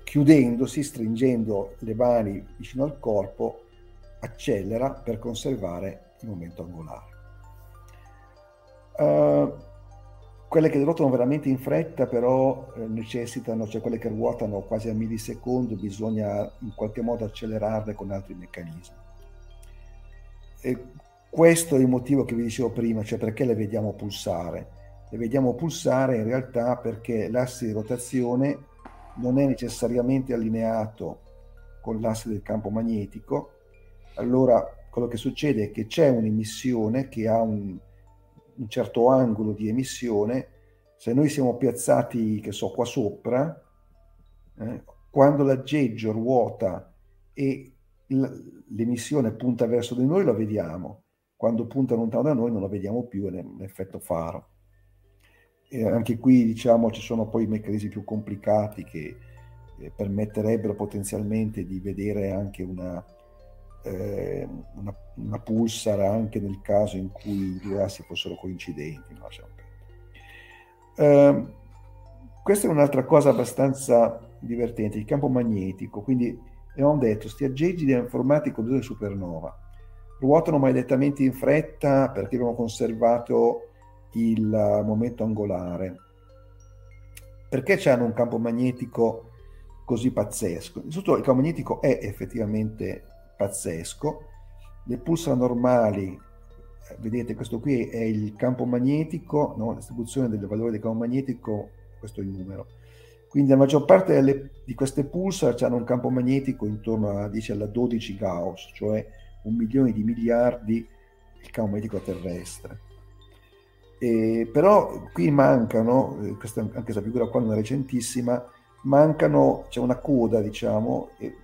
chiudendosi, stringendo le mani vicino al corpo, accelera per conservare il momento angolare. Uh, quelle che ruotano veramente in fretta però eh, necessitano, cioè quelle che ruotano quasi a millisecondo, bisogna in qualche modo accelerarle con altri meccanismi. E questo è il motivo che vi dicevo prima, cioè perché le vediamo pulsare. Le vediamo pulsare in realtà perché l'asse di rotazione non è necessariamente allineato con l'asse del campo magnetico. Allora quello che succede è che c'è un'emissione che ha un, un certo angolo di emissione. Se noi siamo piazzati, che so, qua sopra, eh, quando l'aggeggio ruota e l'emissione punta verso di noi, la vediamo quando punta lontano da noi non lo vediamo più, è un effetto faro. E anche qui diciamo ci sono poi meccanismi più complicati che eh, permetterebbero potenzialmente di vedere anche una, eh, una, una, pulsar anche nel caso in cui i due assi fossero coincidenti. No? Eh, questa è un'altra cosa abbastanza divertente, il campo magnetico. Quindi abbiamo detto, questi aggeggi formati con due supernova ruotano maledettamente in fretta perché abbiamo conservato il momento angolare. Perché hanno un campo magnetico così pazzesco? Innanzitutto il campo magnetico è effettivamente pazzesco, le pulsar normali, eh, vedete questo qui è il campo magnetico, no? la distribuzione del valore del campo magnetico, questo è il numero. Quindi la maggior parte delle, di queste pulsar hanno un campo magnetico intorno a 10 alla 12 Gauss, cioè un milione di miliardi il campo magnetico terrestre. E, però qui mancano, eh, questa, anche questa figura qua non è recentissima, mancano, c'è una coda diciamo, e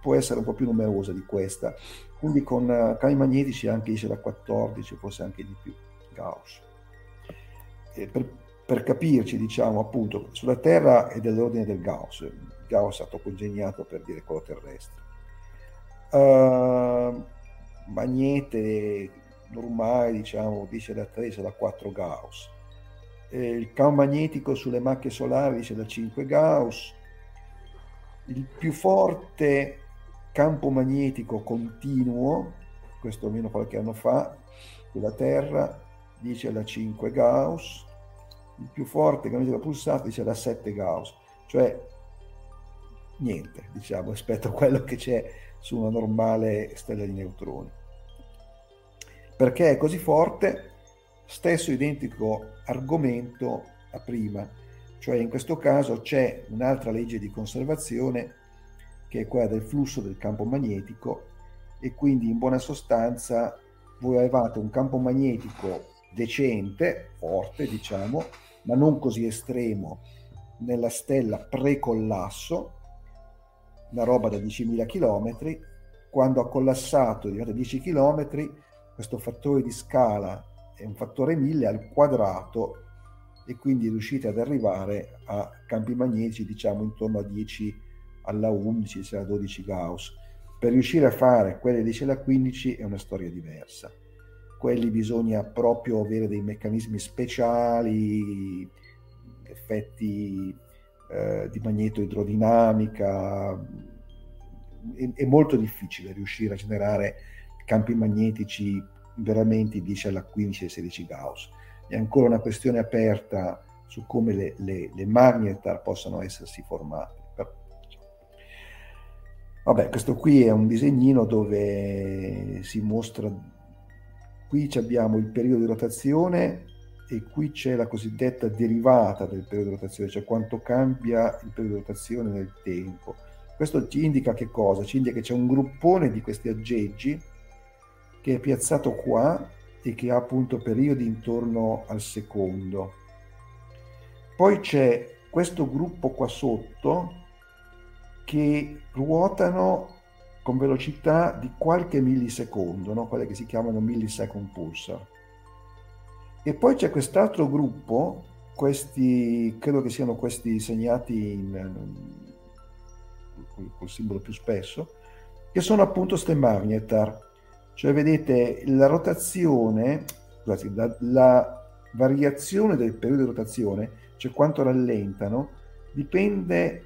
può essere un po' più numerosa di questa, quindi con uh, campi magnetici anche dice da 14, forse anche di più, Gauss. Per, per, capirci, diciamo appunto, sulla Terra è dell'ordine del Gauss, Gauss è stato congegnato per dire quello terrestre Uh, magnete normale, diciamo, dice da 3 da 4 Gauss. Eh, il campo magnetico sulle macchie solari dice da 5 Gauss. Il più forte campo magnetico continuo, questo almeno qualche anno fa, sulla Terra, dice da 5 Gauss. Il più forte campo magnetico pulsato dice da 7 Gauss. Cioè, niente, diciamo, rispetto a quello che c'è su una normale stella di neutroni. Perché è così forte? Stesso identico argomento a prima, cioè in questo caso c'è un'altra legge di conservazione che è quella del flusso del campo magnetico e quindi in buona sostanza voi avevate un campo magnetico decente, forte diciamo, ma non così estremo nella stella pre-collasso una roba da 10.000 km, quando ha collassato è diventato 10 km, questo fattore di scala è un fattore 1000 al quadrato e quindi riuscite ad arrivare a campi magnetici diciamo intorno a 10 alla 11, cioè a 12 Gauss. Per riuscire a fare quelle 10 alla 15 è una storia diversa. Quelli bisogna proprio avere dei meccanismi speciali, effetti eh, di magneto idrodinamica, è, è, molto difficile riuscire a generare campi magnetici veramente 10 alla 15 e 16 Gauss. È ancora una questione aperta su come le, le, le magnetar possano essersi formate. Vabbè, questo qui è un disegnino dove si mostra, qui abbiamo il periodo di rotazione e qui c'è la cosiddetta derivata del periodo di rotazione, cioè quanto cambia il periodo di rotazione nel tempo. Questo ci indica che cosa? Ci indica che c'è un gruppone di questi aggeggi che è piazzato qua e che ha appunto periodi intorno al secondo. Poi c'è questo gruppo qua sotto che ruotano con velocità di qualche millisecondo, no? quelle che si chiamano millisecond pulsar. E poi c'è quest'altro gruppo, questi, credo che siano questi segnati in, col simbolo più spesso, che sono appunto ste magnetar. Cioè vedete la rotazione, scusate, la, la variazione del periodo di rotazione, cioè quanto rallentano, dipende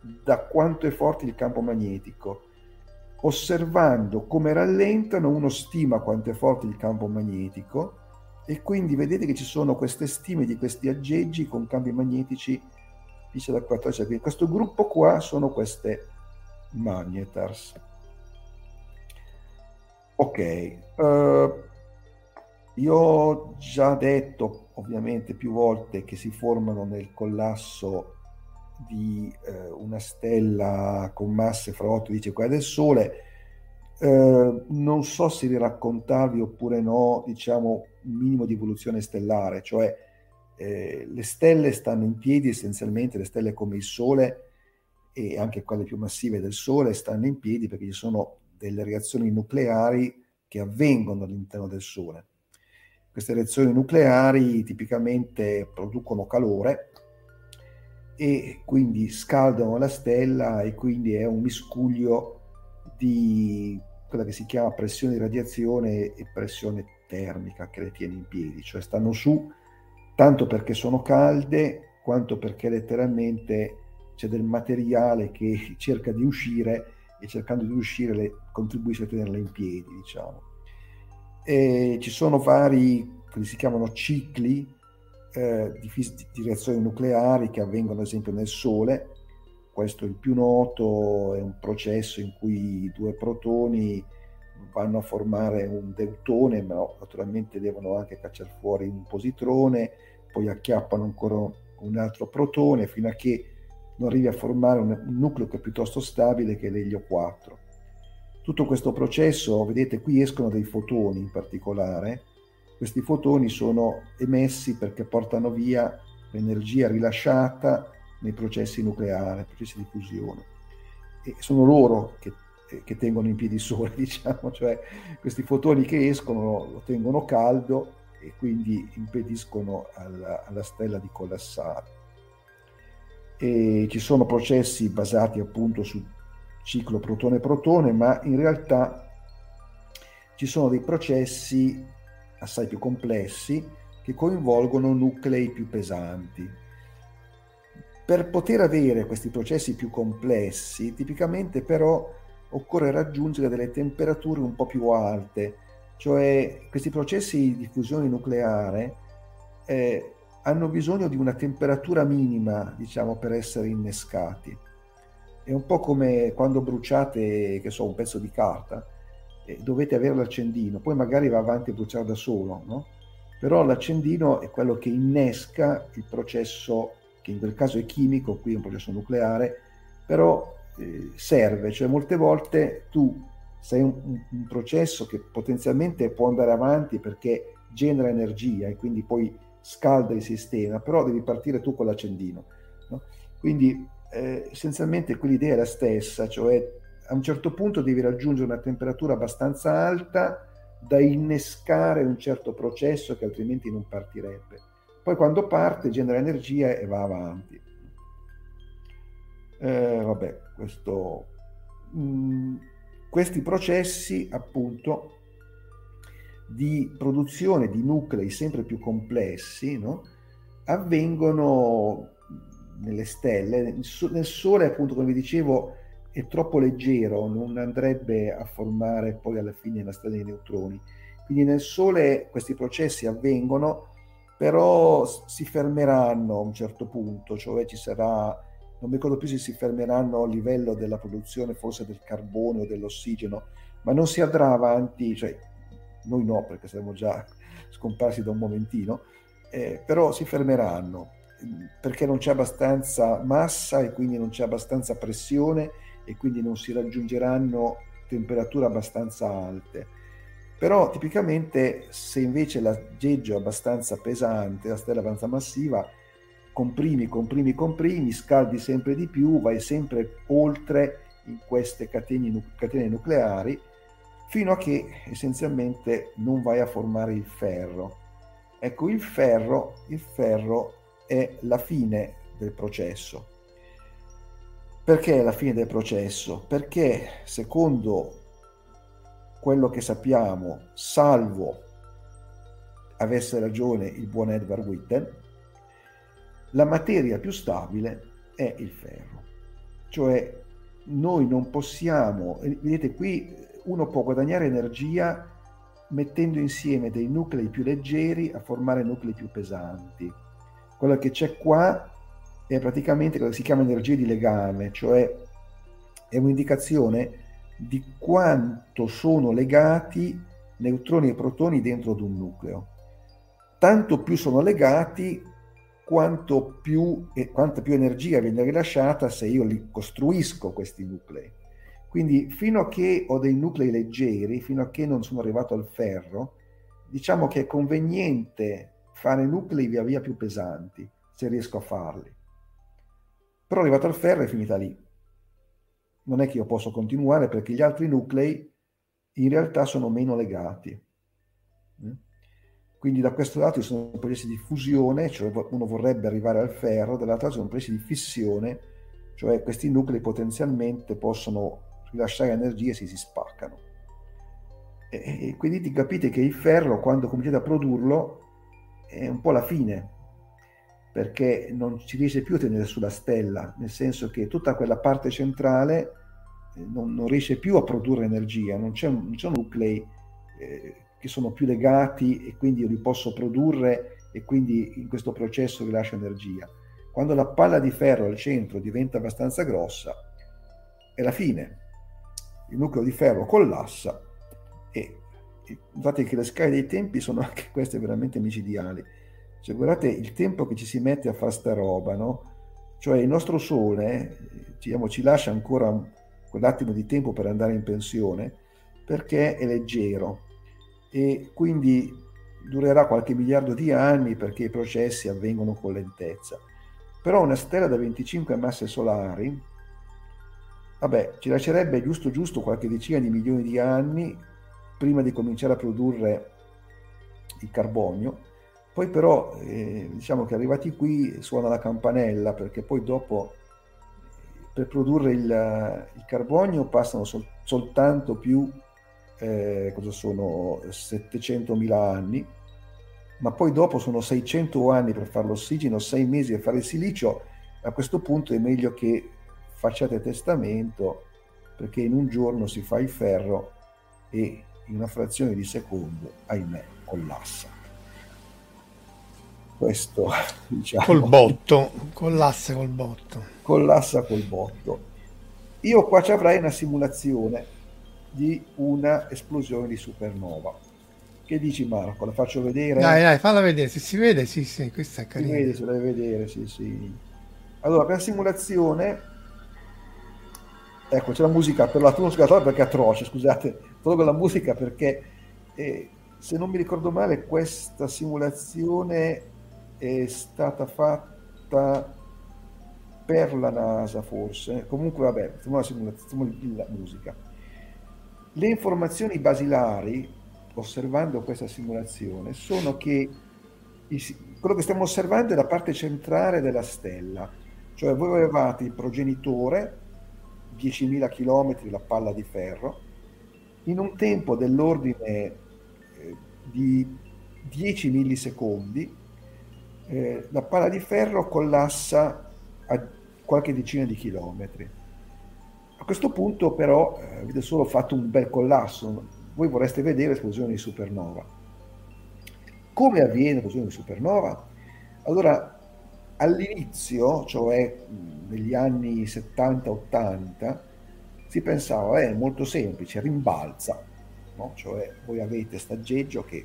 da quanto è forte il campo magnetico. Osservando come rallentano, uno stima quanto è forte il campo magnetico e quindi vedete che ci sono queste stime di questi aggeggi con campi magnetici dice da 14 quindi questo gruppo qua sono queste magnetars ok uh, io ho già detto ovviamente più volte che si formano nel collasso di eh, una stella con masse fra 8 e 10 quelle del Sole. Eh, non so se vi raccontarvi oppure no, diciamo, un minimo di evoluzione stellare, cioè eh, le stelle stanno in piedi essenzialmente, le stelle come il Sole e anche quelle più massive del Sole stanno in piedi perché ci sono delle reazioni nucleari che avvengono all'interno del Sole. Queste reazioni nucleari tipicamente producono calore e quindi scaldano la stella e quindi è un miscuglio di quella che si chiama pressione di radiazione e pressione termica che le tiene in piedi, cioè stanno su tanto perché sono calde quanto perché letteralmente c'è del materiale che cerca di uscire e cercando di uscire le, contribuisce a tenerle in piedi, diciamo. E ci sono vari, quelli si chiamano cicli eh, di, di, reazioni nucleari che avvengono ad esempio nel Sole. Questo è il più noto, è un processo in cui due protoni vanno a formare un deutone, ma naturalmente devono anche cacciare fuori un positrone, poi acchiappano ancora un altro protone fino a che non arrivi a formare un, nucleo che è piuttosto stabile che è l'elio 4. Tutto questo processo, vedete qui escono dei fotoni in particolare, questi fotoni sono emessi perché portano via l'energia rilasciata nei processi nucleari, processi di fusione. E sono loro che, che tengono in piedi il Sole, diciamo, cioè questi fotoni che escono lo tengono caldo e quindi impediscono alla, alla stella di collassare. E ci sono processi basati appunto sul ciclo protone-protone, ma in realtà ci sono dei processi assai più complessi che coinvolgono nuclei più pesanti. Per poter avere questi processi più complessi, tipicamente però occorre raggiungere delle temperature un po' più alte, cioè questi processi di fusione nucleare eh, hanno bisogno di una temperatura minima, diciamo, per essere innescati. È un po' come quando bruciate, che so, un pezzo di carta eh, dovete avere l'accendino, poi magari va avanti a bruciare da solo, no? però l'accendino è quello che innesca il processo, che in quel caso è chimico, qui è un processo nucleare, però eh, serve, cioè molte volte tu sei un, un, processo che potenzialmente può andare avanti perché genera energia e quindi poi scalda il sistema, però devi partire tu con l'accendino. No? Quindi eh, essenzialmente quell'idea è la stessa, cioè a un certo punto devi raggiungere una temperatura abbastanza alta da innescare un certo processo che altrimenti non partirebbe. Poi quando parte genera energia e va avanti. Eh, vabbè, questo, mh, mm, questi processi appunto di produzione di nuclei sempre più complessi no? avvengono nelle stelle, nel Sole appunto come vi dicevo è troppo leggero, non andrebbe a formare poi alla fine la strada dei neutroni. Quindi nel Sole questi processi avvengono, però si fermeranno a un certo punto, cioè ci sarà, non mi ricordo più se si fermeranno a livello della produzione forse del carbone o dell'ossigeno, ma non si andrà avanti, cioè noi no perché siamo già scomparsi da un momentino, eh, però si fermeranno perché non c'è abbastanza massa e quindi non c'è abbastanza pressione e quindi non si raggiungeranno temperature abbastanza alte. Però tipicamente se invece l'aggeggio è abbastanza pesante, la stella abbastanza massiva, comprimi, comprimi, comprimi, scaldi sempre di più, vai sempre oltre in queste catene, catene nucleari fino a che essenzialmente non vai a formare il ferro. Ecco, il ferro, il ferro è la fine del processo. Perché è la fine del processo? Perché secondo quello che sappiamo, salvo avesse ragione il buon Edward Witten, la materia più stabile è il ferro. Cioè noi non possiamo, vedete qui uno può guadagnare energia mettendo insieme dei nuclei più leggeri a formare nuclei più pesanti. Quello che c'è qua è praticamente quello che si chiama energia di legame, cioè è un'indicazione di quanto sono legati neutroni e protoni dentro ad un nucleo. Tanto più sono legati, quanto più, e quanta più energia viene rilasciata se io li costruisco questi nuclei. Quindi fino a che ho dei nuclei leggeri, fino a che non sono arrivato al ferro, diciamo che è conveniente fare nuclei via via più pesanti, se riesco a farli. Però arrivato al ferro è finita lì. Non è che io posso continuare perché gli altri nuclei in realtà sono meno legati. Mm? Quindi da questo lato ci sono processi di fusione, cioè uno vorrebbe arrivare al ferro, dall'altro lato sono processi di fissione, cioè questi nuclei potenzialmente possono rilasciare energia se si spaccano. E, quindi capite che il ferro, quando cominciate a produrlo, è un po' la fine, perché non si riesce più a tenere sulla stella, nel senso che tutta quella parte centrale eh, non, non riesce più a produrre energia, non c'è, non c'è nuclei eh, che sono più legati e quindi io li posso produrre e quindi in questo processo rilascio energia. Quando la palla di ferro al centro diventa abbastanza grossa, è la fine. Il nucleo di ferro collassa e Notate che le scale dei tempi sono anche queste veramente micidiali. Cioè, guardate il tempo che ci si mette a fare sta roba, no? Cioè il nostro Sole diciamo, ci lascia ancora quell'attimo di tempo per andare in pensione perché è leggero e quindi durerà qualche miliardo di anni perché i processi avvengono con lentezza. Però una stella da 25 masse solari, vabbè, ci lascerebbe giusto giusto qualche decina di milioni di anni prima di cominciare a produrre il carbonio. Poi però eh, diciamo che arrivati qui suona la campanella perché poi dopo per produrre il, il carbonio passano sol, soltanto più eh, cosa sono 700.000 anni, ma poi dopo sono 600 anni per fare l'ossigeno, 6 mesi per fare il silicio. A questo punto è meglio che facciate testamento perché in un giorno si fa il ferro e in una frazione di secondo, ahimè, collassa. Questo, diciamo... Col botto, collassa col botto. Collassa col botto. Io qua ci avrei una simulazione di una esplosione di supernova. Che dici Marco? La faccio vedere? Dai, dai, falla vedere. Se si vede, sì, sì, questa è carina. Si vede, se la deve vedere, sì, sì. Allora, per la simulazione Ecco, c'è la musica per la musica perché è atroce, scusate, tolgo la musica perché eh, se non mi ricordo male questa simulazione è stata fatta per la NASA forse, comunque vabbè, facciamo la, simulazione, la musica. Le informazioni basilari, osservando questa simulazione, sono che quello che stiamo osservando è la parte centrale della stella, cioè voi avevate il progenitore, 10.000 km la palla di ferro, in un tempo dell'ordine eh, di 10 millisecondi, eh, la palla di ferro collassa a qualche decina di chilometri. A questo punto però eh, avete solo fatto un bel collasso, voi vorreste vedere l'esplosione di supernova. Come avviene l'esplosione di supernova? Allora, all'inizio, cioè negli anni 70-80, si pensava, è molto semplice, rimbalza, no? cioè voi avete staggeggio che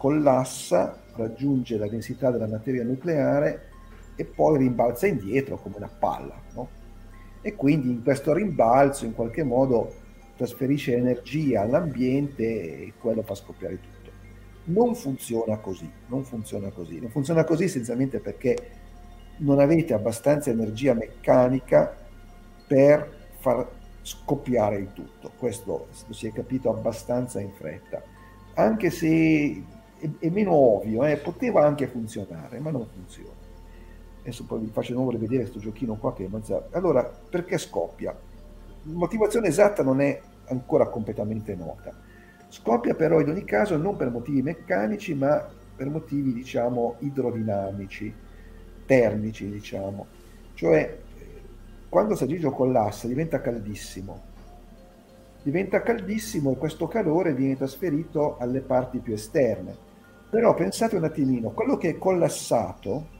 collassa, raggiunge la densità della materia nucleare e poi rimbalza indietro come una palla. No? E quindi in questo rimbalzo in qualche modo trasferisce energia all'ambiente e quello fa scoppiare tutto. Non funziona così, non funziona così, non funziona così essenzialmente perché non avete abbastanza energia meccanica per far scoppiare il tutto. Questo si è capito abbastanza in fretta. Anche se è, è meno ovvio, eh, poteva anche funzionare, ma non funziona. Adesso poi vi faccio di nuovo rivedere questo giochino qua che è mazzato. Allora, perché scoppia? La motivazione esatta non è ancora completamente nota. Scoppia però in ogni caso non per motivi meccanici, ma per motivi, diciamo, idrodinamici, termici, diciamo. Cioè, quando Sagiggio collassa diventa caldissimo. Diventa caldissimo e questo calore viene trasferito alle parti più esterne. Però pensate un attimino, quello che è collassato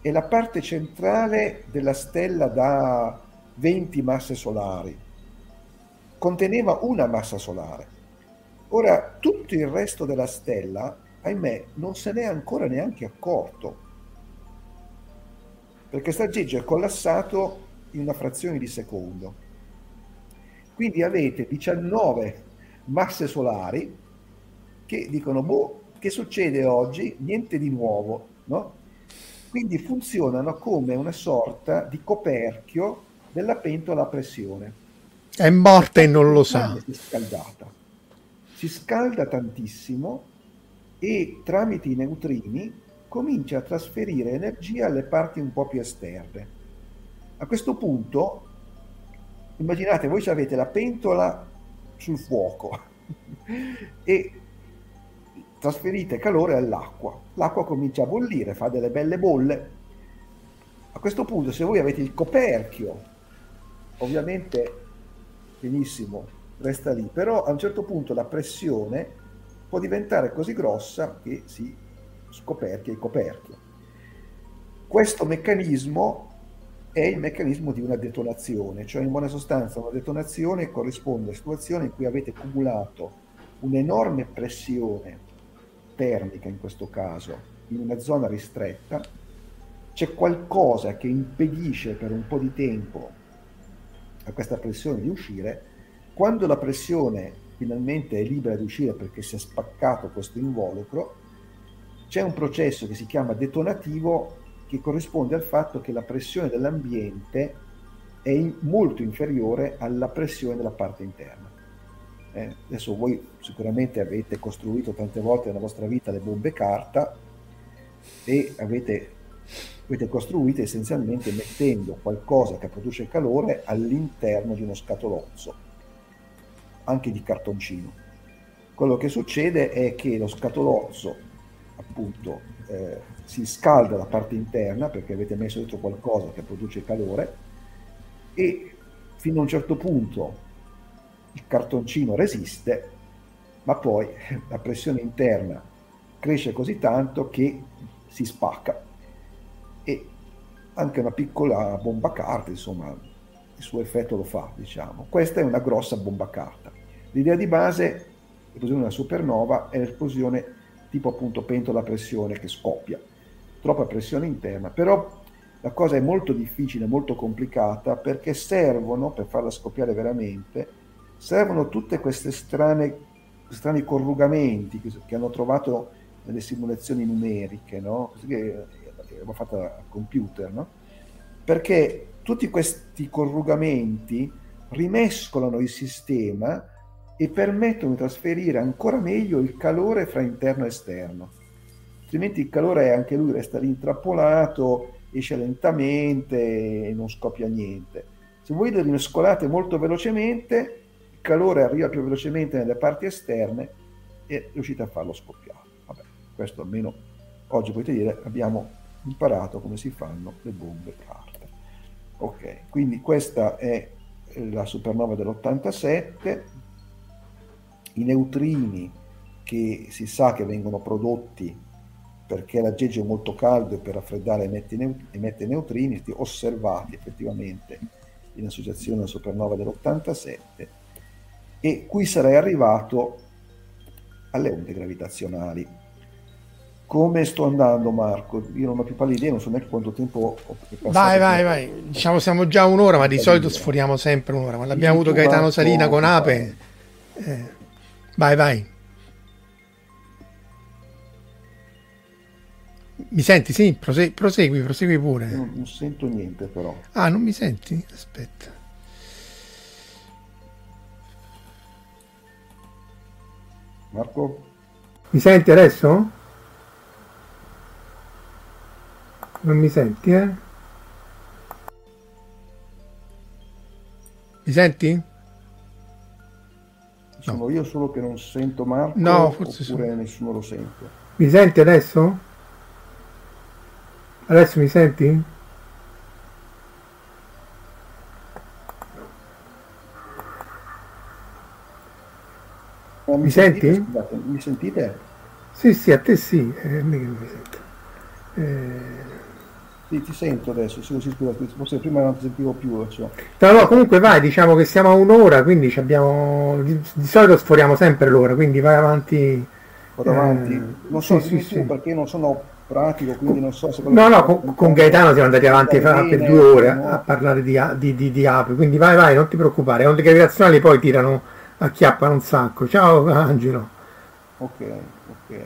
è la parte centrale della stella da 20 masse solari. Conteneva una massa solare. Ora, tutto il resto della stella, ahimè, non se n'è ancora neanche accorto. Perché Sagiggio è collassato in una frazione di secondo. Quindi avete 19 masse solari che dicono, boh, che succede oggi? Niente di nuovo, no? Quindi funzionano come una sorta di coperchio della pentola a pressione. È morta e non lo sa. Si scaldata. Si scalda tantissimo e tramite i neutrini comincia a trasferire energia alle parti un po' più esterne. A questo punto, immaginate, voi avete la pentola sul fuoco e trasferite calore all'acqua. L'acqua comincia a bollire, fa delle belle bolle. A questo punto, se voi avete il coperchio, ovviamente benissimo, resta lì, però a un certo punto la pressione può diventare così grossa che si scoperchia il coperchio. Questo meccanismo è il meccanismo di una detonazione, cioè in buona sostanza una detonazione corrisponde a situazioni in cui avete accumulato un'enorme pressione termica in questo caso in una zona ristretta, c'è qualcosa che impedisce per un po' di tempo a questa pressione di uscire, quando la pressione finalmente è libera di uscire perché si è spaccato questo involucro, c'è un processo che si chiama detonativo che corrisponde al fatto che la pressione dell'ambiente è in, molto inferiore alla pressione della parte interna. Eh, adesso voi sicuramente avete costruito tante volte nella vostra vita le bombe carta e avete, avete costruite essenzialmente mettendo qualcosa che produce calore all'interno di uno scatolozzo, anche di cartoncino. Quello che succede è che lo scatolozzo, appunto, eh, si scalda la parte interna perché avete messo dentro qualcosa che produce calore e fino a un certo punto il cartoncino resiste, ma poi la pressione interna cresce così tanto che si spacca e anche una piccola bomba carta, insomma, il suo effetto lo fa, diciamo. Questa è una grossa bomba carta. L'idea di base, l'esplosione della supernova, è l'esplosione tipo appunto pentola a pressione che scoppia troppa pressione interna, però la cosa è molto difficile, molto complicata perché servono, per farla scoppiare veramente, servono tutte queste strane, strani corrugamenti che, che hanno trovato nelle simulazioni numeriche, no? che abbiamo fatto al computer, no? perché tutti questi corrugamenti rimescolano il sistema e permettono di trasferire ancora meglio il calore fra interno e esterno altrimenti il calore anche lui resta lì intrappolato, esce lentamente e non scoppia niente. Se voi lo rimescolate molto velocemente, calore arriva più velocemente nelle parti esterne e riuscite a farlo scoppiare. Vabbè, questo almeno oggi potete dire abbiamo imparato come si fanno le bombe carta. Ok, quindi questa è la supernova dell'87, i neutrini che si sa che vengono prodotti perché l'aggeggio è molto caldo e per raffreddare emette, neut- emette neutrini, osservati effettivamente in associazione alla supernova dell'87 e qui sarei arrivato alle onde gravitazionali. Come sto andando Marco? Io non ho più pallida idea, non so neanche quanto tempo ho passato. Vai, vai, vai. Diciamo siamo già un'ora, ma di solito sforiamo sempre un'ora. Quando abbiamo avuto Gaetano Salina con Ape... Eh, vai, vai. Mi senti? Sì, prosegui, prosegui, prosegui pure. Non, non, sento niente però. Ah, non mi senti? Aspetta. Marco? Mi senti adesso? Non mi senti, eh? Mi senti? Sono no. io solo che non sento Marco no, forse oppure sono... nessuno lo sente. Mi senti adesso? Adesso mi senti? Mi, mi senti? Scusate, mi sentite? Sì, sì, a te sì, eh, mi sento. Eh... Sì, ti sento adesso, sì, sì, scusa, forse prima non ti sentivo più. Cioè. No, no, comunque vai, diciamo che siamo a un'ora, quindi abbiamo... di, di solito sforiamo sempre l'ora, quindi vai avanti. Vado eh... avanti. Non so sì, sì, perché non sono pratico, quindi non so se... No, no, con, con Gaetano siamo andati avanti per due ore no? a parlare di, di, di, di api, quindi vai, vai, non ti preoccupare, le onde gravitazionali poi tirano, acchiappano un sacco. Ciao Angelo. Ok, ok.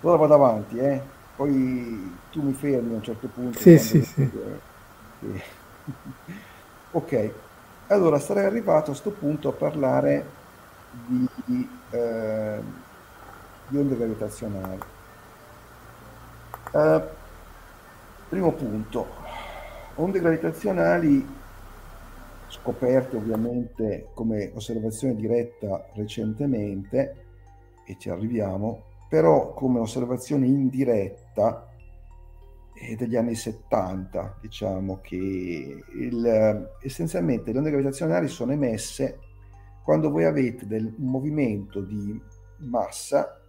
Allora vado avanti, eh. Poi tu mi fermi a un certo punto. Sì, sì, sì. Che... ok, allora sarei arrivato a questo punto a parlare di, eh, di onde gravitazionali. Uh, primo punto, onde gravitazionali scoperte ovviamente come osservazione diretta recentemente, e ci arriviamo, però come osservazione indiretta è degli anni 70, diciamo che il, essenzialmente le onde gravitazionali sono emesse quando voi avete del, un movimento di massa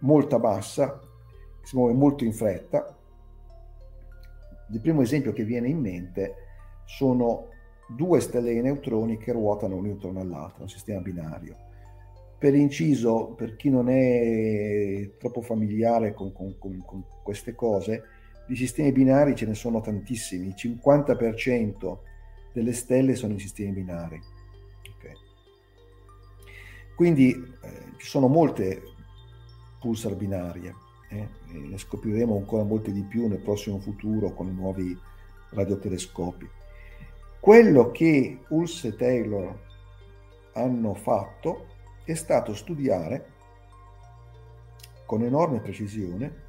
molta bassa si muove molto in fretta. Il primo esempio che viene in mente sono due stelle di neutroni che ruotano un intorno all'altro, un sistema binario. Per inciso, per chi non è troppo familiare con, con, con, con queste cose, di sistemi binari ce ne sono tantissimi, il 50% delle stelle sono in sistemi binari. Okay. Quindi eh, ci sono molte pulsar binarie eh, ne scopriremo ancora molte di più nel prossimo futuro con i nuovi radiotelescopi. Quello che Hulse e Taylor hanno fatto è stato studiare con enorme precisione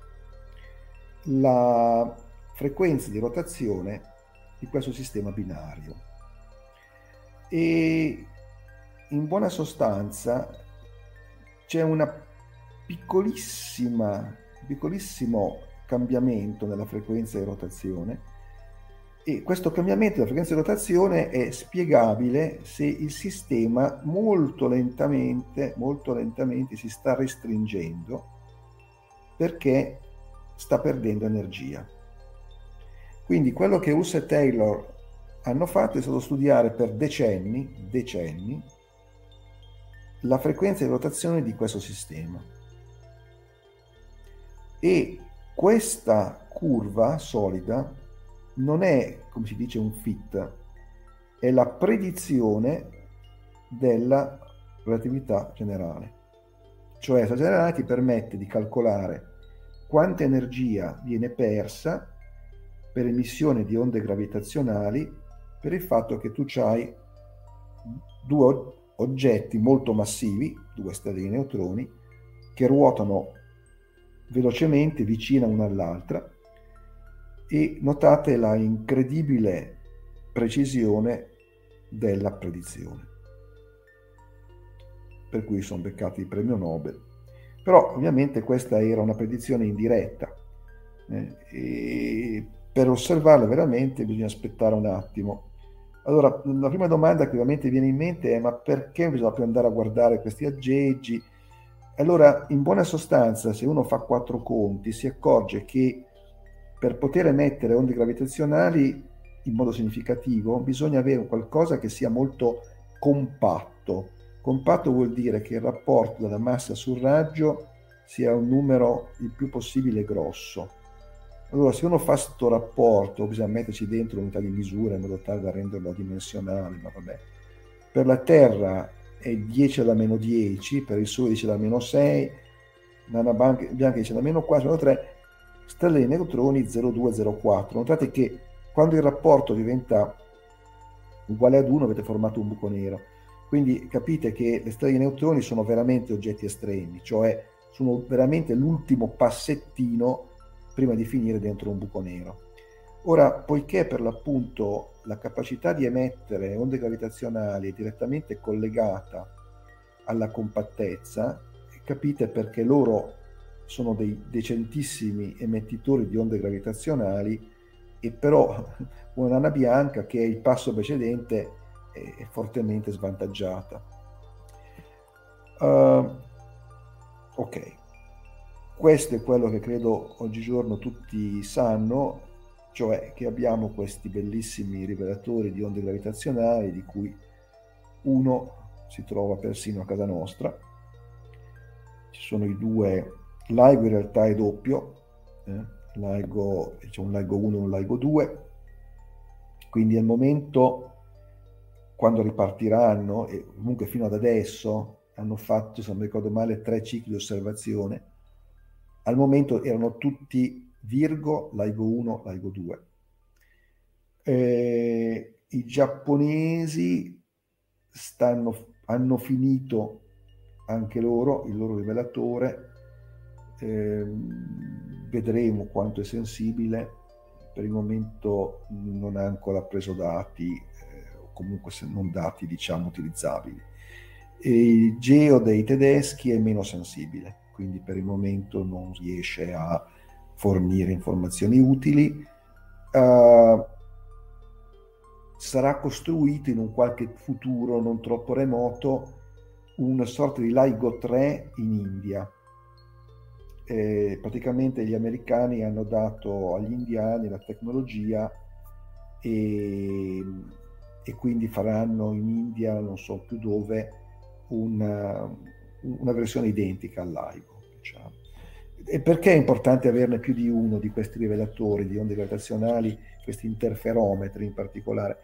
la frequenza di rotazione di questo sistema binario. E in buona sostanza c'è una piccolissima piccolissimo cambiamento nella frequenza di rotazione e questo cambiamento della frequenza di rotazione è spiegabile se il sistema molto lentamente, molto lentamente si sta restringendo perché sta perdendo energia. Quindi quello che Huss e Taylor hanno fatto è stato studiare per decenni, decenni, la frequenza di rotazione di questo sistema e questa curva solida non è, come si dice, un fit, è la predizione della relatività generale. Cioè, la generale ti permette di calcolare quanta energia viene persa per emissione di onde gravitazionali per il fatto che tu hai due oggetti molto massivi, due stelle di neutroni, che ruotano velocemente vicina una all'altra e notate la incredibile precisione della predizione. Per cui sono beccati il premio Nobel. Però ovviamente questa era una predizione indiretta eh, e per osservarla veramente bisogna aspettare un attimo Allora, la prima domanda che ovviamente viene in mente è ma perché bisogna più andare a guardare questi aggeggi? Allora, in buona sostanza, se uno fa quattro conti, si accorge che per poter emettere onde gravitazionali in modo significativo bisogna avere qualcosa che sia molto compatto. Compatto vuol dire che il rapporto della massa sul raggio sia un numero il più possibile grosso. Allora, se uno fa questo rapporto, bisogna metterci dentro unità di misura in modo tale da renderlo dimensionale, ma vabbè. Per la Terra è 10 alla meno 10, per il Sole 10 alla meno 6, nana bianca 10 alla meno 4, meno 3, stelle di neutroni 0,204. Notate che quando il rapporto diventa uguale ad 1 avete formato un buco nero. Quindi capite che le stelle di neutroni sono veramente oggetti estremi, cioè sono veramente l'ultimo passettino prima di finire dentro un buco nero. Ora, poiché per l'appunto la capacità di emettere onde gravitazionali è direttamente collegata alla compattezza, capite perché loro sono dei decentissimi emettitori di onde gravitazionali e però una nana bianca che è il passo precedente è fortemente svantaggiata. Uh, ok, questo è quello che credo oggigiorno tutti sanno, cioè che abbiamo questi bellissimi rivelatori di onde gravitazionali, di cui uno si trova persino a casa nostra. Ci sono i due, LIGO in realtà è doppio, eh? LIGO, c'è un LIGO 1 e un LIGO 2, quindi al momento quando ripartiranno, e comunque fino ad adesso hanno fatto, se non mi ricordo male, tre cicli di osservazione, al momento erano tutti Virgo, Laigo 1, Laigo 2. Eh, I giapponesi stanno, hanno finito anche loro il loro rivelatore, eh, vedremo quanto è sensibile, per il momento non ha ancora preso dati, eh, o comunque se non dati diciamo utilizzabili. E il geo dei tedeschi è meno sensibile quindi per il momento non riesce a fornire informazioni utili. Uh, sarà costruito in un qualche futuro non troppo remoto una sorta di LIGO 3 in India. E praticamente gli americani hanno dato agli indiani la tecnologia e, e quindi faranno in India, non so più dove, una, una versione identica al LIGO. Diciamo. E perché è importante averne più di uno di questi rivelatori di onde gravitazionali, questi interferometri in particolare?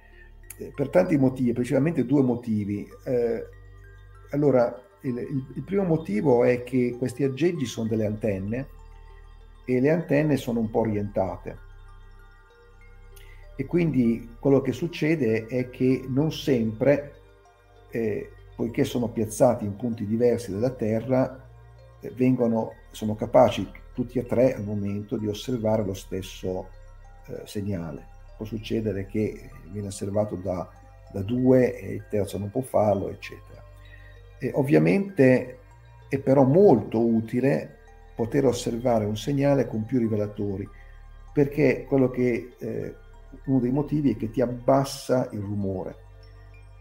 Eh, per tanti motivi, principalmente due motivi. Eh, allora, il, il, il, primo motivo è che questi aggeggi sono delle antenne e le antenne sono un po' orientate. E quindi quello che succede è che non sempre, eh, poiché sono piazzati in punti diversi della Terra, eh, vengono, sono capaci tutti e tre al momento di osservare lo stesso eh, segnale. Può succedere che viene osservato da, da, due e il terzo non può farlo, eccetera. E ovviamente è però molto utile poter osservare un segnale con più rivelatori, perché quello che, eh, uno dei motivi è che ti abbassa il rumore.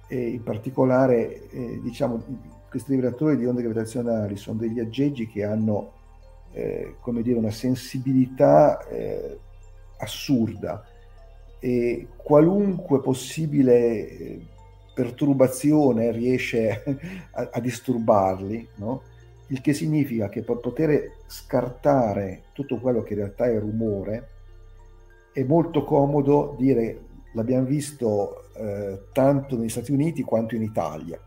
E in particolare, eh, diciamo, questi rivelatori di onde gravitazionali sono degli aggeggi che hanno eh, come dire, una sensibilità eh, assurda e qualunque possibile eh, perturbazione riesce a, a disturbarli, no? il che significa che per poter scartare tutto quello che in realtà è rumore è molto comodo dire l'abbiamo visto eh, tanto negli Stati Uniti quanto in Italia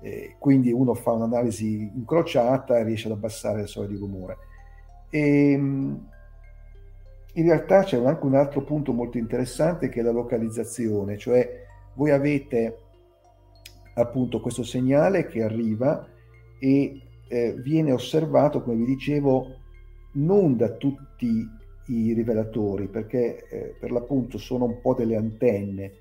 eh, quindi uno fa un'analisi incrociata e riesce ad abbassare le soglie di rumore. E, ehm, in realtà c'è anche un altro punto molto interessante che è la localizzazione, cioè voi avete appunto questo segnale che arriva e eh, viene osservato, come vi dicevo, non da tutti i rivelatori, perché eh, per l'appunto sono un po' delle antenne.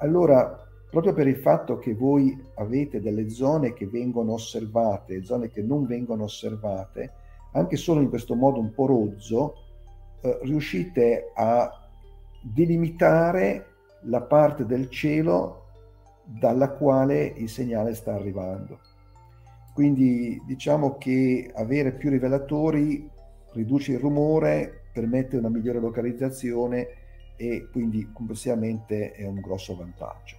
Allora proprio per il fatto che voi avete delle zone che vengono osservate zone che non vengono osservate, anche solo in questo modo un po' rozzo, eh, riuscite a delimitare la parte del cielo dalla quale il segnale sta arrivando. Quindi diciamo che avere più rivelatori riduce il rumore, permette una migliore localizzazione e quindi complessivamente è un grosso vantaggio.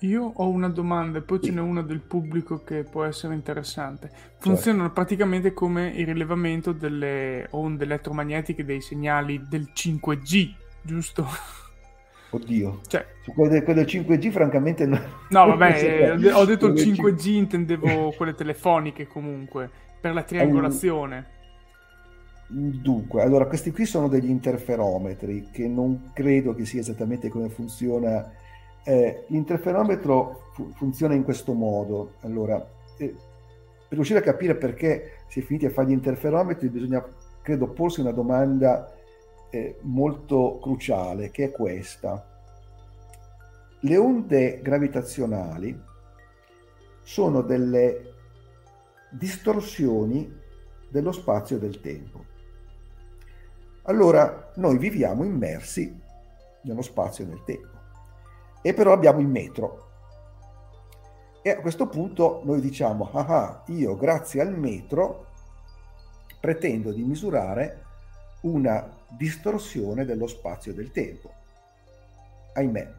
Io ho una domanda e poi ce n'è una del pubblico che può essere interessante. Funzionano certo. praticamente come il rilevamento delle onde elettromagnetiche dei segnali del 5G, giusto? Oddio, cioè, quello, del, quello del 5G francamente no. No, vabbè, ho detto il 5G, intendevo quelle telefoniche comunque, per la triangolazione. Dunque, allora questi qui sono degli interferometri che non credo che sia esattamente come funziona. Eh, l'interferometro fu- funziona in questo modo. Allora, eh, per riuscire a capire perché si è finiti a fare gli interferometri bisogna, credo, porsi una domanda eh, molto cruciale, che è questa. Le onde gravitazionali sono delle distorsioni dello spazio e del tempo. Allora noi viviamo immersi nello spazio e nel tempo e però abbiamo il metro. E a questo punto noi diciamo, ah, ah io grazie al metro pretendo di misurare una distorsione dello spazio e del tempo. Ahimè,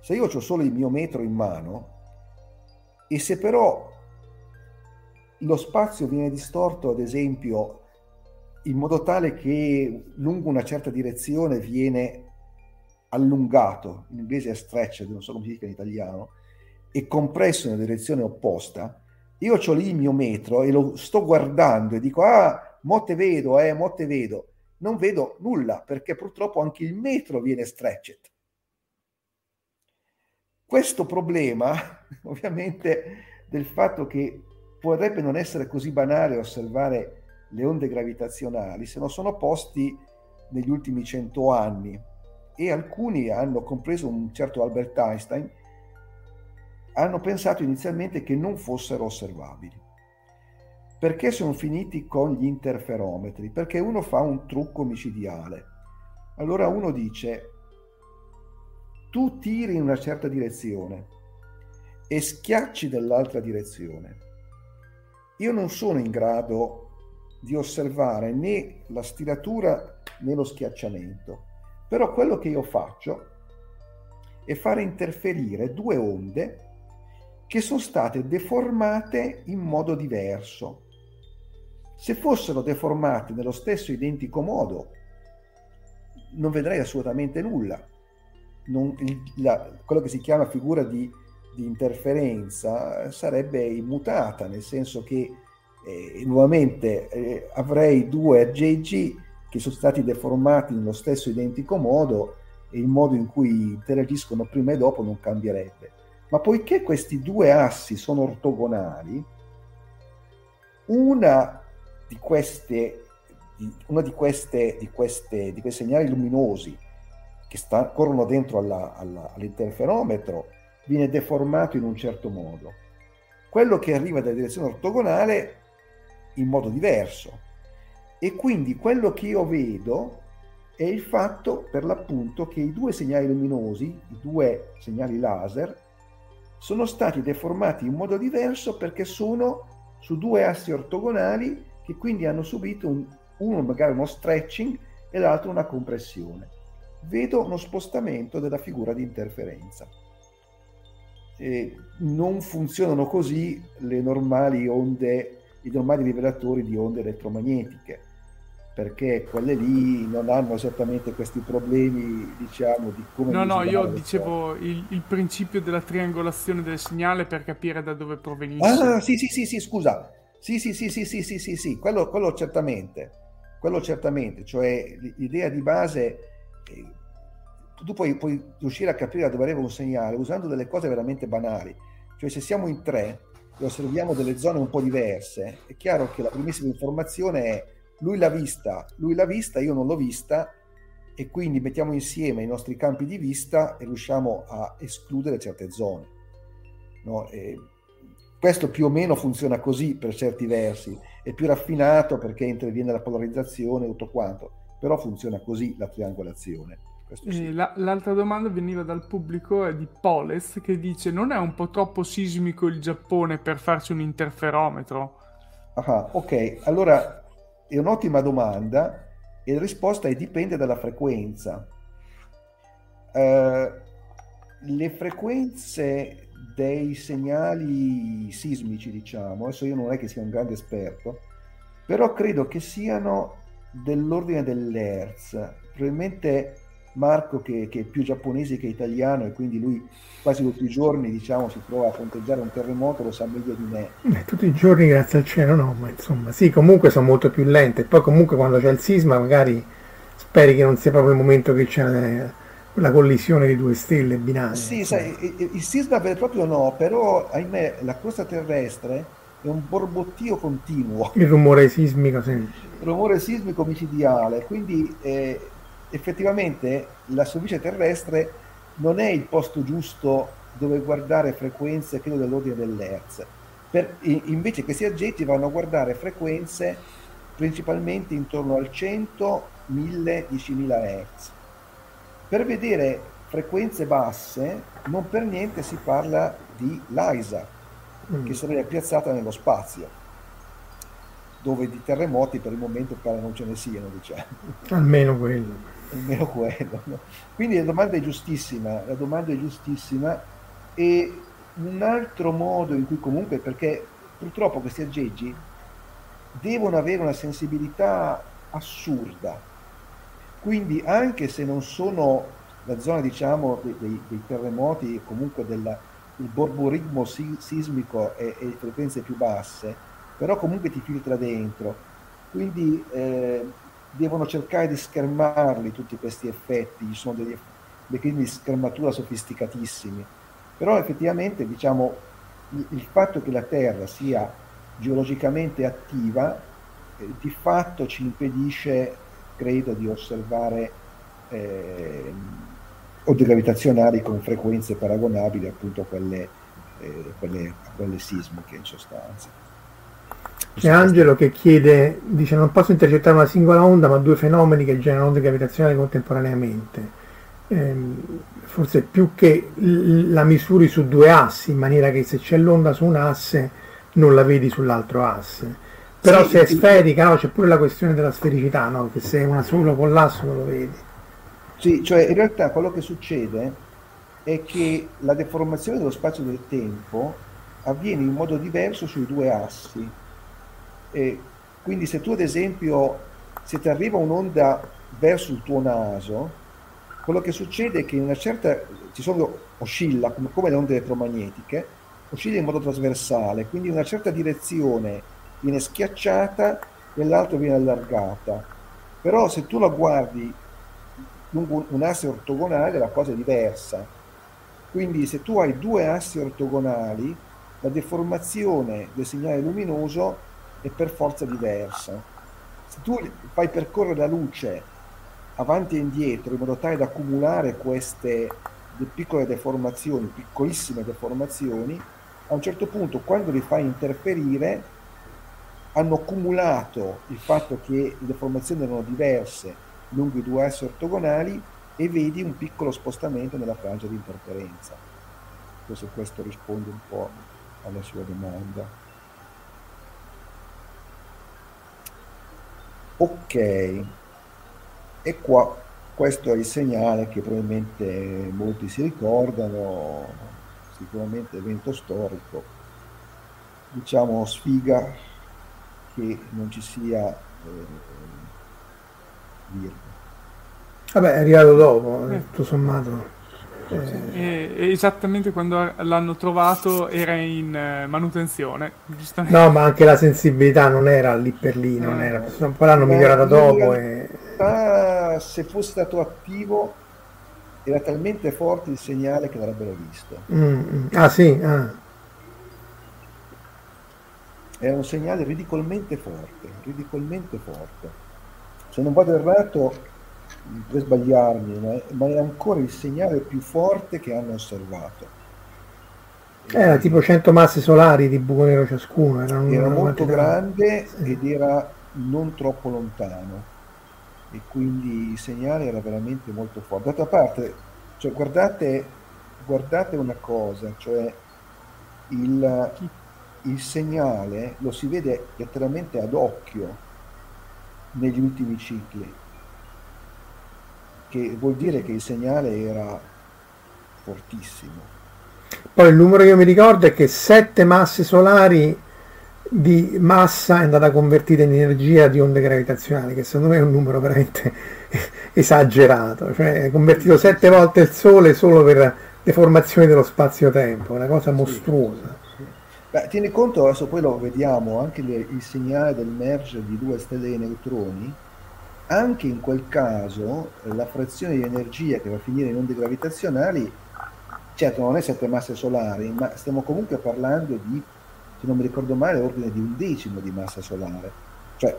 se io ho solo il mio metro in mano e se però lo spazio viene distorto, ad esempio, in modo tale che lungo una certa direzione viene allungato, in inglese è stretched, non so come si dica in italiano, e compresso nella direzione opposta, io ho lì il mio metro e lo sto guardando e dico, ah, mo te vedo, eh, mo te vedo. Non vedo nulla perché purtroppo anche il metro viene stretched. Questo problema, ovviamente, del fatto che potrebbe non essere così banale osservare le onde gravitazionali se non sono posti negli ultimi cento anni e alcuni hanno compreso un certo Albert Einstein hanno pensato inizialmente che non fossero osservabili. Perché sono finiti con gli interferometri? Perché uno fa un trucco micidiale. Allora uno dice, tu tiri in una certa direzione e schiacci nell'altra direzione. Io non sono in grado di osservare né la stiratura né lo schiacciamento. Però quello che io faccio è fare interferire due onde che sono state deformate in modo diverso. Se fossero deformate nello stesso identico modo, non vedrei assolutamente nulla. Non, la, quello che si chiama figura di, di interferenza sarebbe immutata, nel senso che eh, nuovamente eh, avrei due aggeggi che sono stati deformati nello stesso identico modo e il modo in cui interagiscono prima e dopo non cambierebbe. Ma poiché questi due assi sono ortogonali, una di queste, di, una di queste, di queste, di questi segnali luminosi che sta, corrono dentro alla, alla, all'interferometro viene deformato in un certo modo. Quello che arriva dalla direzione ortogonale in modo diverso. E quindi quello che io vedo è il fatto per l'appunto che i due segnali luminosi, i due segnali laser, sono stati deformati in modo diverso perché sono su due assi ortogonali che quindi hanno subito un, uno magari uno stretching e l'altro una compressione. Vedo uno spostamento della figura di interferenza. E non funzionano così le normali onde i normali rivelatori di onde elettromagnetiche, perché quelle lì non hanno esattamente questi problemi, diciamo, di come... No, no, io dicevo il, il, principio della triangolazione del segnale per capire da dove provenisse. Ah, sì, sì, sì, sì, scusa. Sì, sì, sì, sì, sì, sì, sì, sì. Quello, quello certamente. Quello certamente. Cioè, l'idea di base... Eh, tu puoi, puoi riuscire a capire da dove arriva un segnale usando delle cose veramente banali. Cioè, se siamo in tre e osserviamo delle zone un po' diverse, è chiaro che la primissima informazione è lui l'ha vista, lui l'ha vista, io non l'ho vista e quindi mettiamo insieme i nostri campi di vista e riusciamo a escludere certe zone. No? Questo più o meno funziona così per certi versi, è più raffinato perché interviene la polarizzazione e tutto quanto, però funziona così la triangolazione. Sì. La, l'altra domanda veniva dal pubblico è di Poles che dice non è un po' troppo sismico il Giappone per farci un interferometro? Ah, ok, allora è un'ottima domanda e la risposta è dipende dalla frequenza. Uh, le frequenze dei segnali sismici, diciamo, adesso io non è che sia un grande esperto, però credo che siano dell'ordine dell'Hertz. Probabilmente Marco, che, che, è più giapponese che italiano, e quindi lui quasi tutti i giorni diciamo, si trova a fronteggiare un terremoto, lo sa meglio di me. Beh, tutti i giorni, grazie al cielo, no, ma insomma, sì, comunque sono molto più lente. Poi, comunque, quando c'è il sisma, magari speri che non sia proprio il momento che c'è la collisione di due stelle binarie. Sì, sai, il, il sisma vero e proprio no, però ahimè la corsa terrestre è un borbottio continuo. Il rumore sismico, sì. Il rumore sismico micidiale, quindi eh, effettivamente la superficie terrestre non è il posto giusto dove guardare frequenze, credo, dell'ordine dell'Hertz. Per, invece questi aggetti vanno a guardare frequenze principalmente intorno al 100, 1000, 10.000 Hz. Per vedere frequenze basse, non per niente si parla di LISA, mm. che sarebbe piazzata nello spazio, dove di terremoti per il momento pare non ce ne siano, diciamo. Almeno quello. Almeno quello. No? Quindi la domanda è giustissima, la domanda è giustissima e un altro modo in cui comunque, perché purtroppo questi aggeggi devono avere una sensibilità assurda, quindi anche se non sono la zona diciamo dei, dei, terremoti, comunque del borborismo sismico e, e frequenze più basse, però comunque ti filtra dentro. Quindi eh, devono cercare di schermarli tutti questi effetti, ci sono degli meccanismi di schermatura sofisticatissimi. Però effettivamente diciamo il, il fatto che la Terra sia geologicamente attiva eh, di fatto ci impedisce credo di osservare eh, onde gravitazionali con frequenze paragonabili appunto a quelle, eh, quelle, a quelle sismiche in sostanza. C'è Angelo che chiede, dice non posso intercettare una singola onda ma due fenomeni che generano onde gravitazionali contemporaneamente. Eh, forse più che la misuri su due assi, in maniera che se c'è l'onda su un asse non la vedi sull'altro asse. Però sì, se è sferica, no, c'è pure la questione della sfericità, no? che se è una solo collasso non lo vedi. Sì, cioè in realtà quello che succede è che la deformazione dello spazio del tempo avviene in modo diverso sui due assi. E quindi se tu ad esempio, se ti arriva un'onda verso il tuo naso, quello che succede è che in una certa, ci sono, oscilla come, come le onde elettromagnetiche, oscilla in modo trasversale, quindi in una certa direzione viene schiacciata e l'altra viene allargata. Però se tu la guardi lungo un asse ortogonale la cosa è diversa. Quindi se tu hai due assi ortogonali, la deformazione del segnale luminoso è per forza diversa. Se tu fai percorrere la luce avanti e indietro in modo tale da accumulare queste piccole deformazioni, piccolissime deformazioni, a un certo punto quando li fai interferire hanno accumulato il fatto che le deformazioni erano diverse lungo i due assi ortogonali e vedi un piccolo spostamento nella frangia di interferenza. Forse questo risponde un po' alla sua domanda. Ok, e qua questo è il segnale che probabilmente molti si ricordano, sicuramente evento storico, diciamo sfiga che non ci sia eh, virgola. Vabbè, è arrivato dopo, eh. tutto sommato. Eh... esattamente quando l'hanno trovato era in eh, manutenzione. No, ma anche la sensibilità non era lì per lì, non era. Poi l'hanno migliorata dopo. E... se fosse stato attivo era talmente forte il segnale che l'avrebbero visto. Mm, mm. Ah sì? Ah è un segnale ridicolmente forte, ridicolmente forte. Se non vado errato, per sbagliarmi, ma è ancora il segnale più forte che hanno osservato. Era tipo 100 masse solari di buco nero ciascuno. Era, era molto grande sì. ed era non troppo lontano. e quindi il segnale era veramente molto forte. D'altra parte, cioè, guardate, guardate una cosa, cioè il, il segnale lo si vede letteralmente ad occhio negli ultimi cicli, che vuol dire che il segnale era fortissimo. Poi il numero che io mi ricordo è che sette masse solari di massa è andata convertita in energia di onde gravitazionali, che secondo me è un numero veramente esagerato, cioè convertito sette volte il Sole solo per le formazioni dello spazio-tempo, una cosa mostruosa. Beh, tieni conto, adesso poi lo vediamo, anche le, il segnale del merger di due stelle di neutroni, anche in quel caso la frazione di energia che va a finire in onde gravitazionali certo non è sette masse solari, ma stiamo comunque parlando di, se non mi ricordo male, ordine di un decimo di massa solare. Cioè,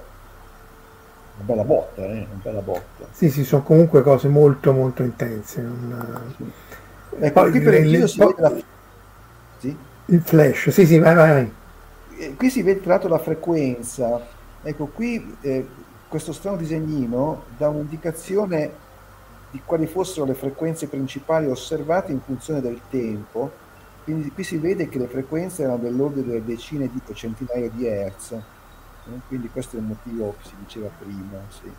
una bella botta, eh? Una bella botta. Sì, sì, sono comunque cose molto molto intense. Non... Sì. Ecco, qui per il si vede la... sì? Il flash, sì, sì, vai, vai, vai. Eh, qui si vede tra l'altro la frequenza. Ecco, qui eh, questo strano disegnino dà un'indicazione di quali fossero le frequenze principali osservate in funzione del tempo. Quindi qui si vede che le frequenze erano dell'ordine delle decine di centinaia di hertz. Eh, quindi questo è il motivo che si diceva prima. Sì.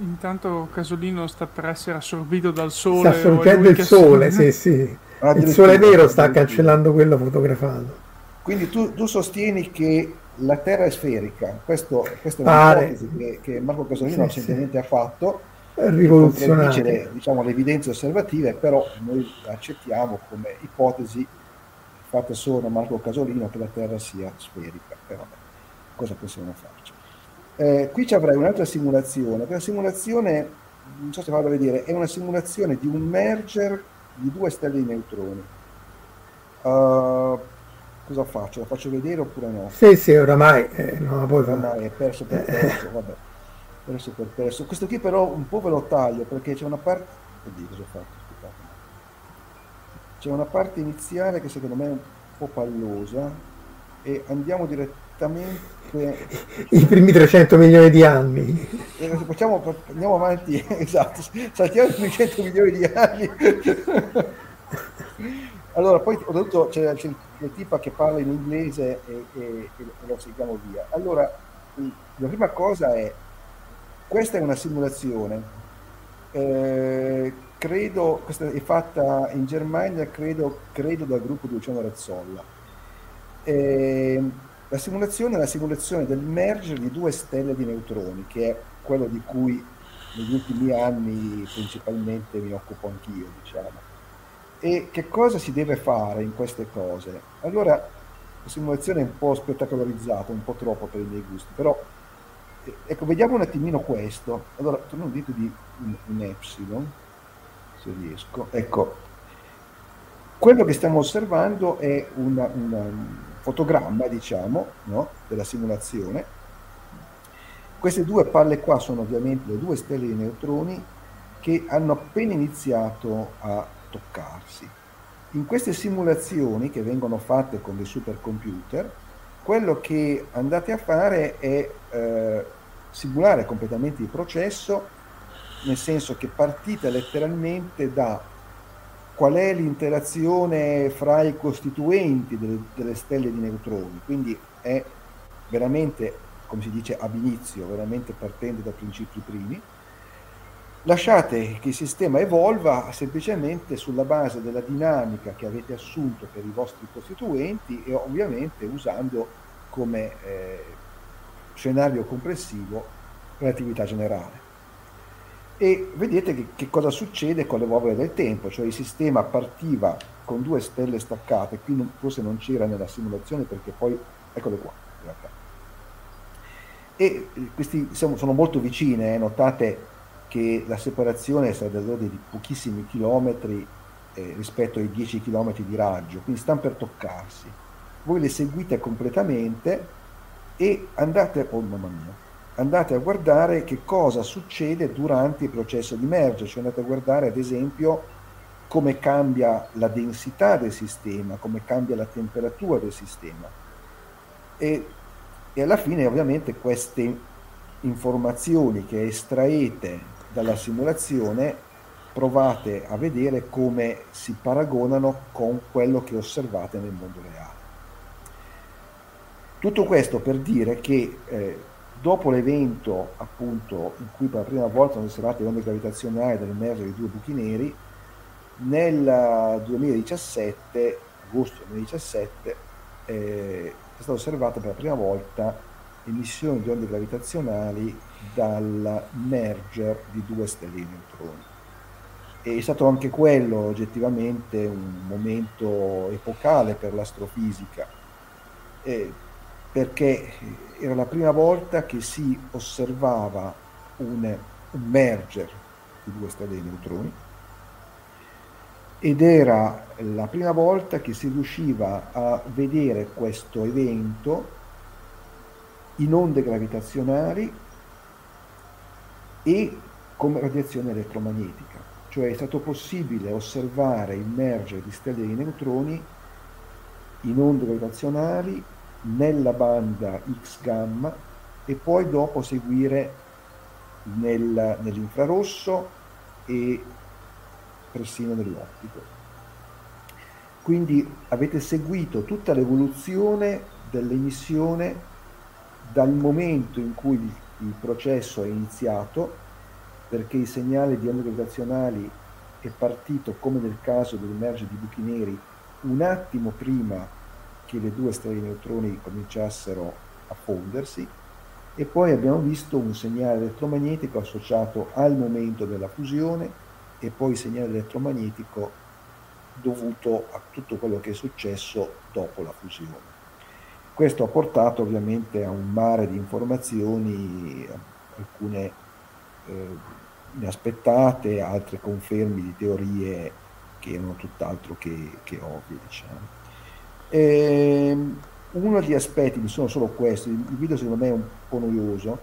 Intanto Casolino sta per essere assorbito dal sole. Sta assorbendo il sole, sì, sì. Il sole vero sta cancellando quello fotografato. Quindi tu, tu sostieni che la Terra è sferica, questo, questa è un'ipotesi che, che, Marco Casolino sì, recentemente sì. ha fatto rivoluzionaria. Le, diciamo, le evidenze osservative, però noi accettiamo come ipotesi fatta solo da Marco Casolino che la Terra sia sferica, però cosa possiamo farci? Eh, qui ci avrei un'altra simulazione, quella simulazione, non so se vado a vedere, è una simulazione di un merger di due stelle di neutroni. Uh, cosa faccio? La faccio vedere oppure no? Sì, sì, oramai eh, puoi fare. Oramai è perso per perso, vabbè perso per perso. Questo qui però un po' ve lo taglio perché c'è una parte... Oddio, cosa ho fatto? Scusate. C'è una parte iniziale che secondo me è un po' pallosa e andiamo direttamente... I primi 300 milioni di anni. Facciamo, andiamo avanti, esatto, saltiamo i primi 100 milioni di anni. Allora, poi ho detto, c'è, c'è il tipa che parla in inglese e, e, e lo seguiamo via. Allora, la prima cosa è questa è una simulazione, eh, credo, questa è fatta in Germania, credo, credo dal gruppo di Luciano Razzolla. Eh, la simulazione è la simulazione del merger di due stelle di neutroni, che è quello di cui negli ultimi anni principalmente mi occupo anch'io, diciamo. E che cosa si deve fare in queste cose? Allora, la simulazione è un po' spettacolarizzata, un po' troppo per i miei gusti, però ecco, vediamo un attimino questo. Allora, torniamo dito di un, un epsilon, se riesco. Ecco, quello che stiamo osservando è una, una, un fotogramma, diciamo, no? della simulazione. Queste due palle qua sono ovviamente le due stelle di neutroni che hanno appena iniziato a toccarsi. In queste simulazioni che vengono fatte con dei supercomputer, quello che andate a fare è eh, simulare completamente il processo, nel senso che partite letteralmente da qual è l'interazione fra i costituenti delle, delle stelle di neutroni, quindi è veramente, come si dice, ab inizio, veramente partendo da principi primi. Lasciate che il sistema evolva semplicemente sulla base della dinamica che avete assunto per i vostri costituenti e ovviamente usando come eh, scenario complessivo relatività generale. E vedete che, che, cosa succede con l'evolvere del tempo, cioè il sistema partiva con due stelle staccate, qui non, forse non c'era nella simulazione perché poi, eccole qua in realtà. E eh, questi sono, sono molto vicine, eh, notate che la separazione sarà dell'ordine di pochissimi chilometri eh, rispetto ai 10 chilometri di raggio, quindi stanno per toccarsi. Voi le seguite completamente e andate, oh mamma mia, andate a guardare che cosa succede durante il processo di merger, cioè andate a guardare ad esempio come cambia la densità del sistema, come cambia la temperatura del sistema. E, e alla fine ovviamente queste informazioni che estraete dalla simulazione provate a vedere come si paragonano con quello che osservate nel mondo reale. Tutto questo per dire che eh, dopo l'evento appunto in cui per la prima volta sono osservate le onde gravitazionali dall'emergere di due buchi neri, nel 2017, agosto 2017, eh, è stata osservata per la prima volta l'emissione di onde gravitazionali dal merger di due stelle di neutroni. è stato anche quello oggettivamente un momento epocale per l'astrofisica, eh, perché era la prima volta che si osservava un, un merger di due stelle di neutroni ed era la prima volta che si riusciva a vedere questo evento in onde gravitazionali e come radiazione elettromagnetica, cioè è stato possibile osservare il mergere di stelle di neutroni in onde gravitazionali nella banda X gamma e poi dopo seguire nel, nell'infrarosso e persino nell'ottico. Quindi avete seguito tutta l'evoluzione dell'emissione dal momento in cui il, il processo è iniziato, perché il segnale di onde gravitazionali è partito, come nel caso del merge di buchi neri, un attimo prima che le due stelle di neutroni cominciassero a fondersi, e poi abbiamo visto un segnale elettromagnetico associato al momento della fusione e poi il segnale elettromagnetico dovuto a tutto quello che è successo dopo la fusione. Questo ha portato ovviamente a un mare di informazioni, alcune eh, inaspettate, altre confermi di teorie che erano tutt'altro che, che ovvie. Diciamo. E, ehm, uno degli aspetti, mi sono solo questi, il video secondo me è un po' noioso,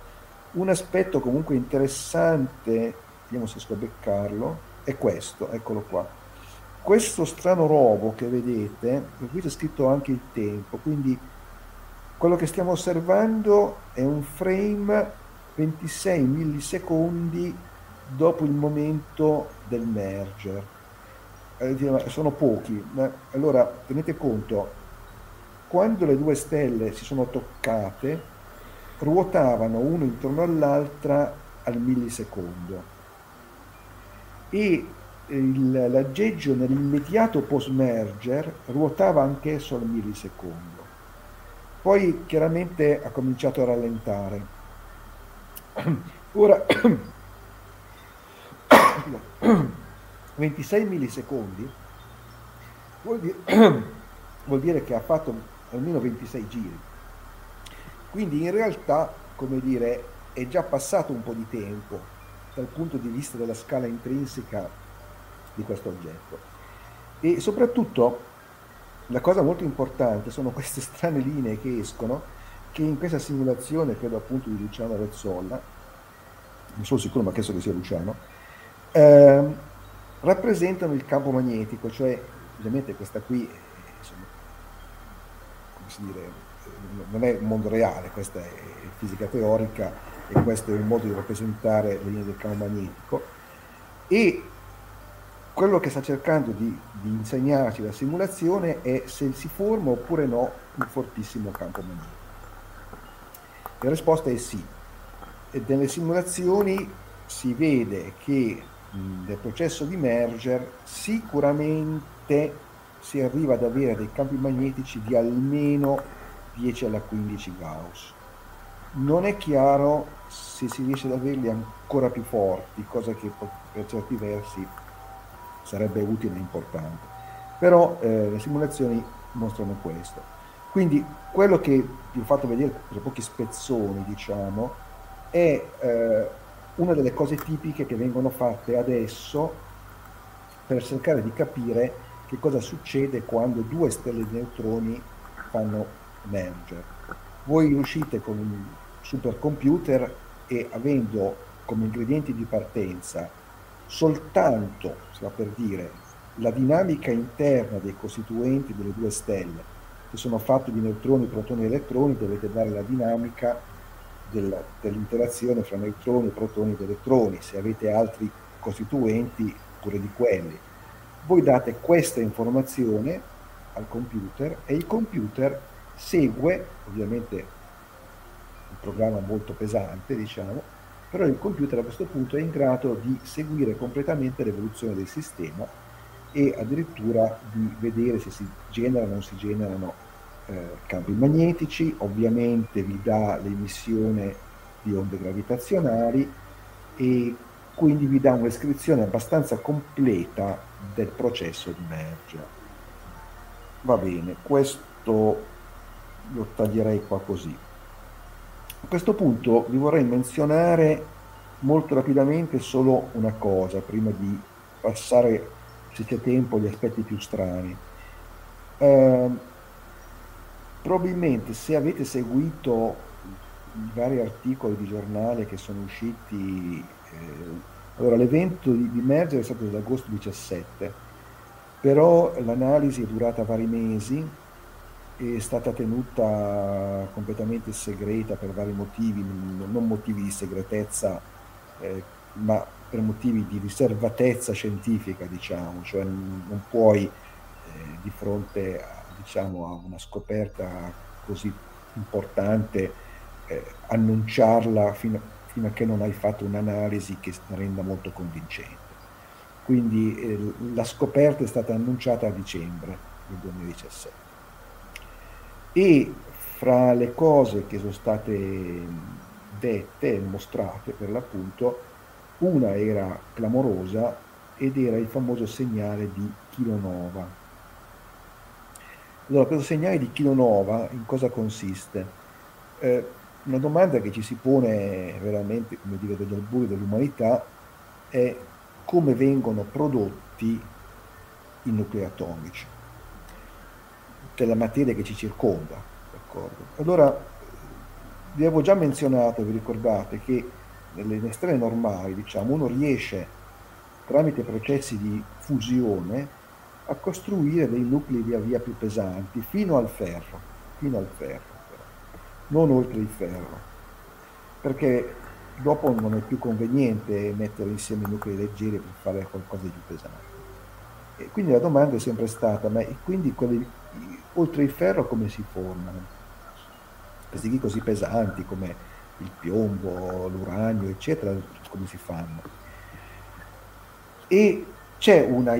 un aspetto comunque interessante, vediamo se riesco a beccarlo, è questo, eccolo qua. Questo strano robo che vedete, qui c'è scritto anche il tempo, quindi quello che stiamo osservando è un frame 26 millisecondi dopo il momento del merger. Eh, sono pochi, ma allora tenete conto, quando le due stelle si sono toccate, ruotavano uno intorno all'altra al millisecondo e il, l'aggeggio nell'immediato post merger ruotava anch'esso al millisecondo. Poi chiaramente ha cominciato a rallentare. Ora 26 millisecondi vuol dire, vuol dire che ha fatto almeno 26 giri. Quindi in realtà, come dire, è già passato un po' di tempo dal punto di vista della scala intrinseca di questo oggetto. E soprattutto la cosa molto importante sono queste strane linee che escono, che in questa simulazione, credo appunto di Luciano Rezzolla, non sono sicuro ma penso che sia Luciano, eh, rappresentano il campo magnetico, cioè ovviamente questa qui, insomma, come si dire, non è un mondo reale, questa è fisica teorica e questo è un modo di rappresentare le linee del campo magnetico e quello che sta cercando di, di, insegnarci la simulazione è se si forma oppure no un fortissimo campo magnetico. La risposta è sì. E nelle simulazioni si vede che nel processo di merger sicuramente si arriva ad avere dei campi magnetici di almeno 10 alla 15 Gauss. Non è chiaro se si riesce ad averli ancora più forti, cosa che per certi versi sarebbe utile e importante. Però eh, le simulazioni mostrano questo. Quindi quello che vi ho fatto vedere per pochi spezzoni, diciamo, è eh, una delle cose tipiche che vengono fatte adesso per cercare di capire che cosa succede quando due stelle di neutroni fanno merger. Voi riuscite con un supercomputer e avendo come ingredienti di partenza soltanto, si va per dire, la dinamica interna dei costituenti delle due stelle, che sono fatti di neutroni, protoni e elettroni, dovete dare la dinamica della, dell'interazione fra neutroni, protoni ed elettroni, se avete altri costituenti pure di quelli. Voi date questa informazione al computer e il computer segue, ovviamente un programma molto pesante, diciamo, però il computer a questo punto è in grado di seguire completamente l'evoluzione del sistema e addirittura di vedere se si generano o non si generano eh, campi magnetici, ovviamente vi dà l'emissione di onde gravitazionali e quindi vi dà una descrizione abbastanza completa del processo di merger. Va bene, questo lo taglierei qua così. A questo punto vi vorrei menzionare molto rapidamente solo una cosa prima di passare, se c'è tempo, agli aspetti più strani. Eh, probabilmente se avete seguito i vari articoli di giornale che sono usciti, eh, allora l'evento di, di merger è stato dell'agosto 17, però l'analisi è durata vari mesi è stata tenuta completamente segreta per vari motivi, non motivi di segretezza, eh, ma per motivi di riservatezza scientifica, diciamo, cioè non puoi eh, di fronte a, diciamo, a, una scoperta così importante eh, annunciarla fino, fino, a che non hai fatto un'analisi che renda molto convincente. Quindi eh, la scoperta è stata annunciata a dicembre del 2017 e fra le cose che sono state dette e mostrate per l'appunto, una era clamorosa ed era il famoso segnale di kilonova. Allora, questo segnale di kilonova in cosa consiste? Eh, una domanda che ci si pone veramente, come dire, degli alburi dell'umanità è come vengono prodotti i nuclei atomici della materia che ci circonda. D'accordo? Allora, vi avevo già menzionato, vi ricordate, che nelle estreme normali, diciamo, uno riesce tramite processi di fusione a costruire dei nuclei via via più pesanti fino al ferro, fino al ferro, non oltre il ferro, perché dopo non è più conveniente mettere insieme i nuclei leggeri per fare qualcosa di più pesante. E quindi la domanda è sempre stata, ma quindi quelli oltre il ferro come si formano? Questi così pesanti come il piombo, l'uranio, eccetera, come si fanno? E c'è una,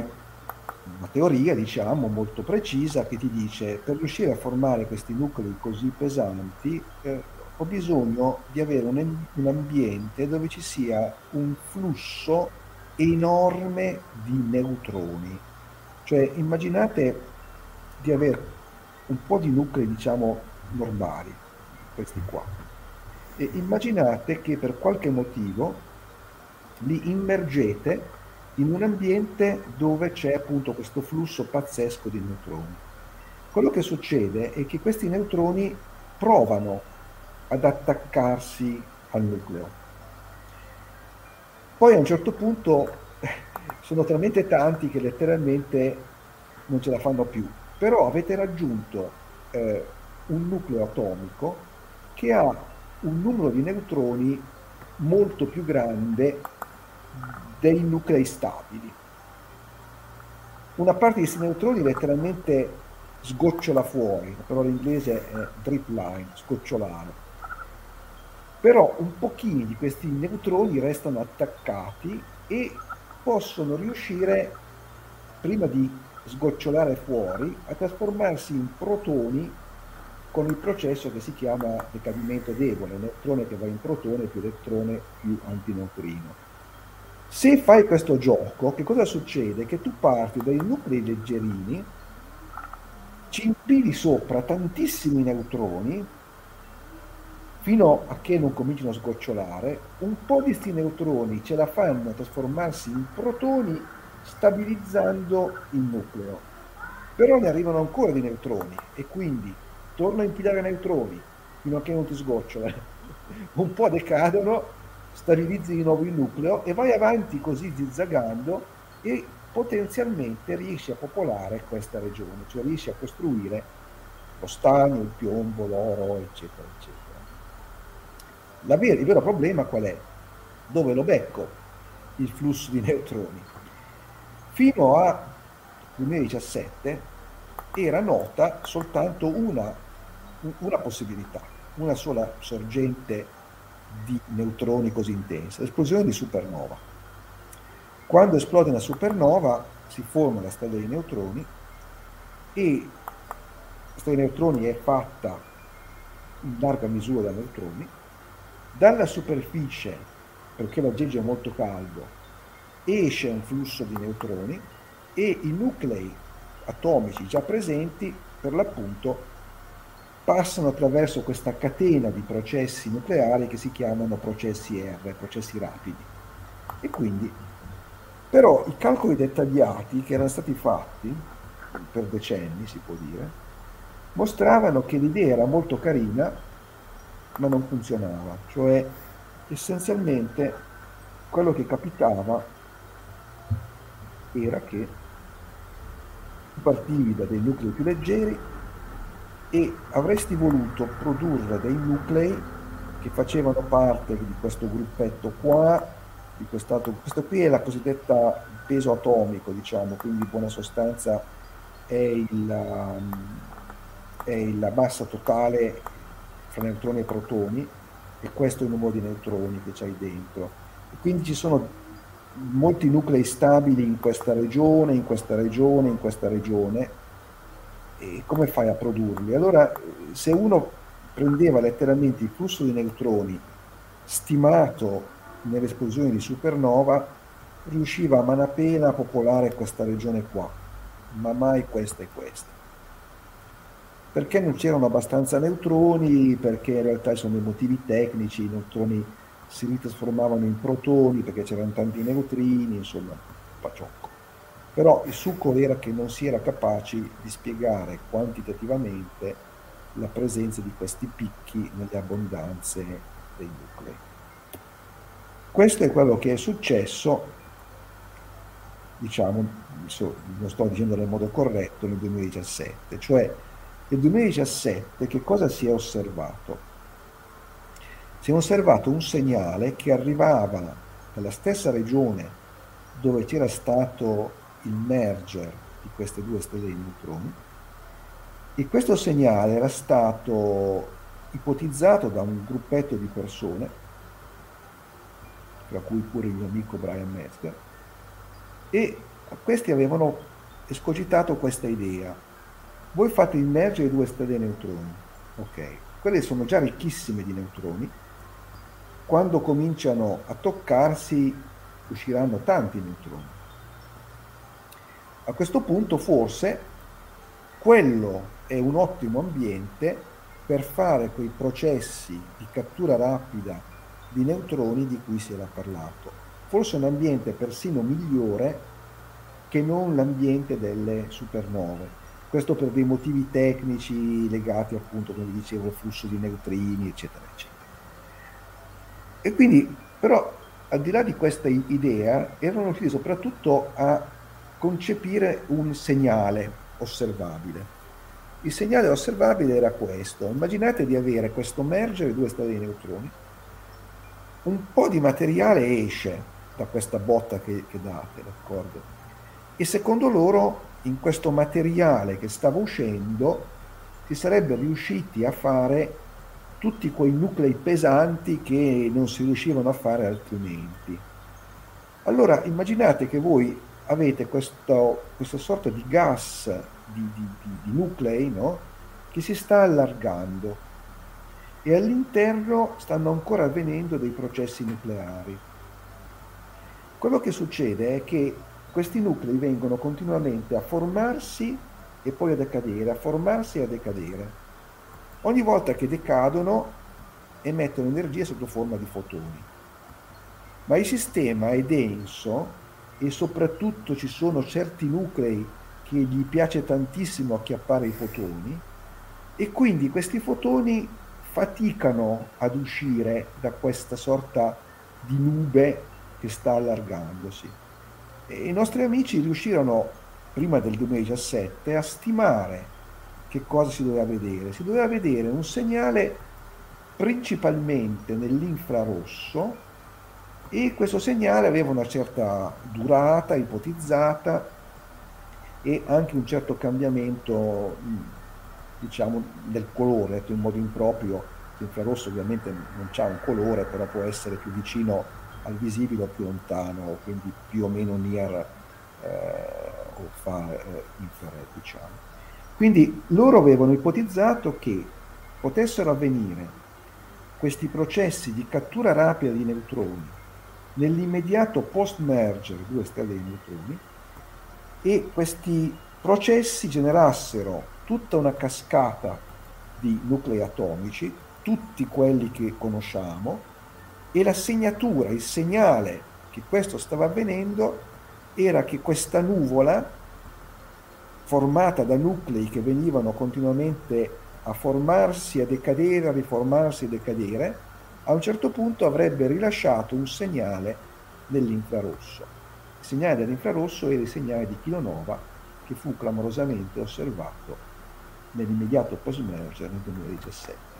una teoria, diciamo, molto precisa che ti dice per riuscire a formare questi nuclei così pesanti eh, ho bisogno di avere un, un ambiente dove ci sia un flusso enorme di neutroni. Cioè immaginate di avere un po' di nuclei diciamo normali, questi qua. E immaginate che per qualche motivo li immergete in un ambiente dove c'è appunto questo flusso pazzesco di neutroni. Quello che succede è che questi neutroni provano ad attaccarsi al nucleo. Poi a un certo punto sono talmente tanti che letteralmente non ce la fanno più però avete raggiunto eh, un nucleo atomico che ha un numero di neutroni molto più grande dei nuclei stabili. Una parte di questi neutroni letteralmente sgocciola fuori, la parola inglese è drip line, sgocciolare. Però un pochino di questi neutroni restano attaccati e possono riuscire, prima di sgocciolare fuori a trasformarsi in protoni con il processo che si chiama decadimento debole, neutrone che va in protone più elettrone più antineutrino. Se fai questo gioco, che cosa succede? Che tu parti dai nuclei leggerini, ci impili sopra tantissimi neutroni fino a che non cominciano a sgocciolare, un po' di questi neutroni ce la fanno a trasformarsi in protoni stabilizzando il nucleo. Però ne arrivano ancora di neutroni e quindi torno a impilare neutroni fino a che non ti sgocciola. Un po' decadono, stabilizzi di nuovo il nucleo e vai avanti così zizzagando e potenzialmente riesci a popolare questa regione, cioè riesci a costruire lo stagno, il piombo, l'oro, eccetera, eccetera. ver- il vero problema qual è? Dove lo becco il flusso di neutroni? Fino a 2017 era nota soltanto una, una possibilità, una sola sorgente di neutroni così intensa, l'esplosione di supernova. Quando esplode una supernova si forma la strada dei neutroni e la strada dei neutroni è fatta in larga misura da neutroni, dalla superficie, perché l'aggeggio è molto caldo, esce un flusso di neutroni e i nuclei atomici già presenti per l'appunto passano attraverso questa catena di processi nucleari che si chiamano processi R, processi rapidi. E quindi, però, i calcoli dettagliati che erano stati fatti per decenni, si può dire, mostravano che l'idea era molto carina, ma non funzionava. Cioè, essenzialmente, quello che capitava era che partivi da dei nuclei più leggeri e avresti voluto produrre dei nuclei che facevano parte di questo gruppetto qua, di quest'altro, questo qui è la cosiddetta peso atomico, diciamo, quindi in buona sostanza è, il, è la massa totale fra neutroni e protoni e questo è il numero di neutroni che c'hai dentro. E quindi ci sono molti nuclei stabili in questa regione, in questa regione, in questa regione e come fai a produrli? Allora, se uno prendeva letteralmente il flusso di neutroni stimato nelle esplosioni di supernova, riusciva a manapena a popolare questa regione qua, ma mai questa e questa. Perché non c'erano abbastanza neutroni? Perché in realtà sono dei motivi tecnici, i neutroni si ritrasformavano in protoni perché c'erano tanti neutrini, insomma, paciocco. Però il succo era che non si era capaci di spiegare quantitativamente la presenza di questi picchi nelle abbondanze dei nuclei. Questo è quello che è successo, diciamo, non sto dicendo nel modo corretto, nel 2017, cioè nel 2017 che cosa si è osservato? Si è osservato un segnale che arrivava dalla stessa regione dove c'era stato il merger di queste due stelle di neutroni e questo segnale era stato ipotizzato da un gruppetto di persone, tra cui pure il mio amico Brian Metzger, e questi avevano escogitato questa idea. Voi fate immergere due stelle neutroni, ok, quelle sono già ricchissime di neutroni, quando cominciano a toccarsi usciranno tanti neutroni. A questo punto forse quello è un ottimo ambiente per fare quei processi di cattura rapida di neutroni di cui si era parlato. Forse un ambiente persino migliore che non l'ambiente delle supernove. Questo per dei motivi tecnici legati appunto, come vi dicevo, al flusso di neutrini, eccetera, eccetera. E quindi, però, al di là di questa idea, erano riusciti soprattutto a concepire un segnale osservabile. Il segnale osservabile era questo. Immaginate di avere questo mergere due stelle di neutroni, un po' di materiale esce da questa botta che, che date, d'accordo? E secondo loro in questo materiale che stava uscendo si sarebbe riusciti a fare tutti quei nuclei pesanti che non si riuscivano a fare altrimenti. Allora immaginate che voi avete questo, questa sorta di gas di, di, di, di nuclei no? che si sta allargando e all'interno stanno ancora avvenendo dei processi nucleari. Quello che succede è che questi nuclei vengono continuamente a formarsi e poi a decadere, a formarsi e a decadere. Ogni volta che decadono emettono energia sotto forma di fotoni. Ma il sistema è denso e soprattutto ci sono certi nuclei che gli piace tantissimo acchiappare i fotoni e quindi questi fotoni faticano ad uscire da questa sorta di nube che sta allargandosi. E I nostri amici riuscirono prima del 2017 a stimare che cosa si doveva vedere. Si doveva vedere un segnale principalmente nell'infrarosso e questo segnale aveva una certa durata ipotizzata e anche un certo cambiamento diciamo del colore, detto in modo improprio. L'infrarosso ovviamente non ha un colore però può essere più vicino al visibile o più lontano quindi più o meno near eh, o far eh, infrared diciamo. Quindi loro avevano ipotizzato che potessero avvenire questi processi di cattura rapida di neutroni nell'immediato post-merger due stelle di neutroni e questi processi generassero tutta una cascata di nuclei atomici, tutti quelli che conosciamo, e la segnatura, il segnale che questo stava avvenendo era che questa nuvola, formata da nuclei che venivano continuamente a formarsi, a decadere, a riformarsi e decadere, a un certo punto avrebbe rilasciato un segnale nell'infrarosso. Il segnale dell'infrarosso era il segnale di kilonova che fu clamorosamente osservato nell'immediato post-merger nel 2017.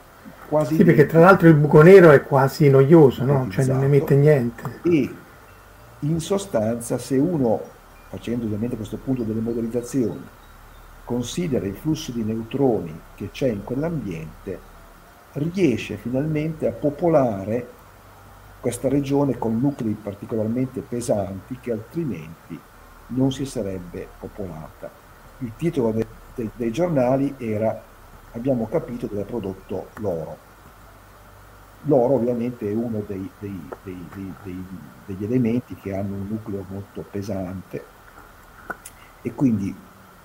Quasi sì, perché tra l'altro il buco nero è quasi noioso, no? Cioè non emette niente. E in sostanza se uno, facendo ovviamente a questo punto delle modellizzazioni, considera il flusso di neutroni che c'è in quell'ambiente, riesce finalmente a popolare questa regione con nuclei particolarmente pesanti che altrimenti non si sarebbe popolata. Il titolo de- de- dei giornali era abbiamo capito dove è prodotto l'oro. L'oro ovviamente è uno dei, dei, dei, degli elementi che hanno un nucleo molto pesante e quindi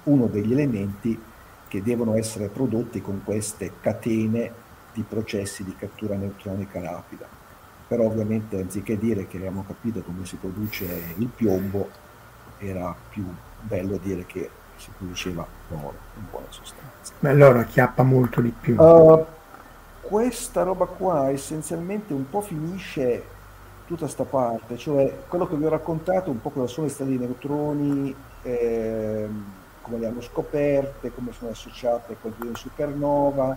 uno degli elementi che devono essere prodotti con queste catene di processi di cattura neutronica rapida. Però ovviamente anziché dire che abbiamo capito come si produce il piombo, era più bello dire che si produceva l'oro in buona sostanza. Beh, l'oro acchiappa molto di più. Uh, questa roba qua essenzialmente un po' finisce tutta sta parte, cioè quello che vi ho raccontato, un po' cosa sono le strade di neutroni, eh, come le hanno scoperte, come sono associate a quelle di supernova,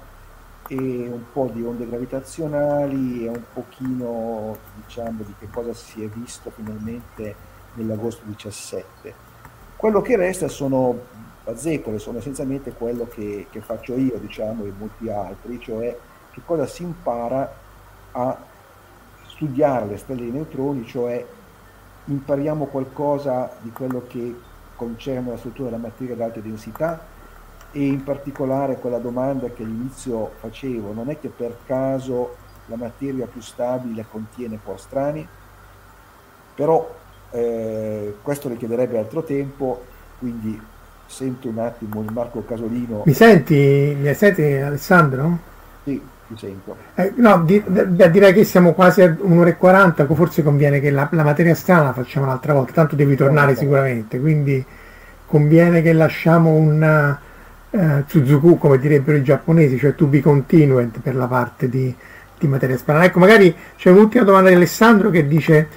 e un po' di onde gravitazionali e un pochino diciamo di che cosa si è visto finalmente nell'agosto 17. Quello che resta sono bazzecole, sono essenzialmente quello che, che faccio io diciamo e molti altri, cioè che cosa si impara a studiare le stelle di neutroni, cioè impariamo qualcosa di quello che concerne la struttura della materia ad alta densità, e in particolare quella domanda che all'inizio facevo, non è che per caso la materia più stabile contiene po' strani? Però eh, questo richiederebbe altro tempo, quindi sento un attimo il Marco Casolino. Mi senti, mi senti Alessandro? Sì, ti sento. Eh, no, di, di, direi che siamo quasi a un'ora e quaranta, forse conviene che la, la materia strana la facciamo un'altra volta, tanto devi tornare no, sicuramente, quindi conviene che lasciamo un eh, Suzuku, come direbbero i giapponesi, cioè to be continued per la parte di, di materia sparata. Ecco, magari c'è un'ultima domanda di Alessandro che dice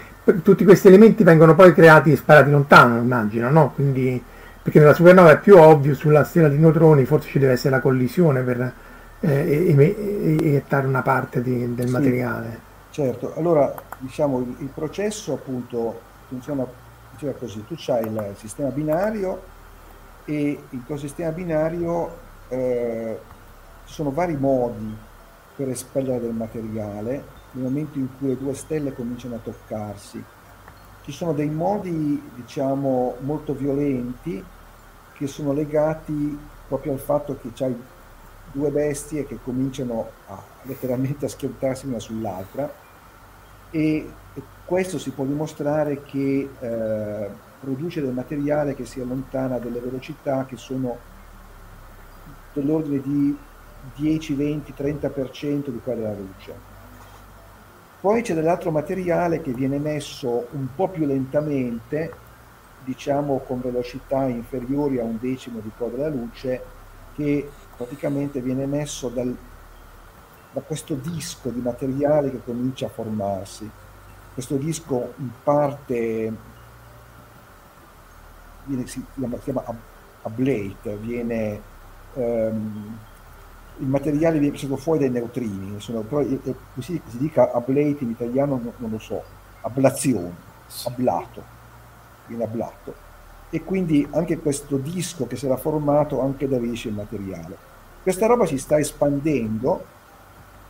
tutti questi elementi vengono poi creati e sparati lontano, immagino, no? Quindi, perché nella supernova è più ovvio, sulla stella di neutroni forse ci deve essere la collisione per eh, eiettare una parte di, del sì, materiale. Certo, allora diciamo il, il processo appunto funziona, funziona così, tu hai il sistema binario e in questo sistema binario eh, sono vari modi per espellere del materiale nel momento in cui le due stelle cominciano a toccarsi. Ci sono dei modi, diciamo, molto violenti che sono legati proprio al fatto che c'hai due bestie che cominciano a, letteralmente a schiantarsi una sull'altra e, e questo si può dimostrare che eh, produce del materiale che si allontana delle velocità che sono dell'ordine di 10, 20, 30% di quella della luce. Poi c'è dell'altro materiale che viene messo un po' più lentamente, diciamo con velocità inferiori a un decimo di quella della luce, che praticamente viene messo dal, da questo disco di materiale che comincia a formarsi. Questo disco in parte viene, si chiama, si chiama ablate, viene, um, il materiale viene preso fuori dai neutrini, sono, però così si dica ablate in italiano non, non lo so, ablazione, ablato, viene ablato. E quindi anche questo disco che si era formato anche da riesce il materiale. Questa roba si sta espandendo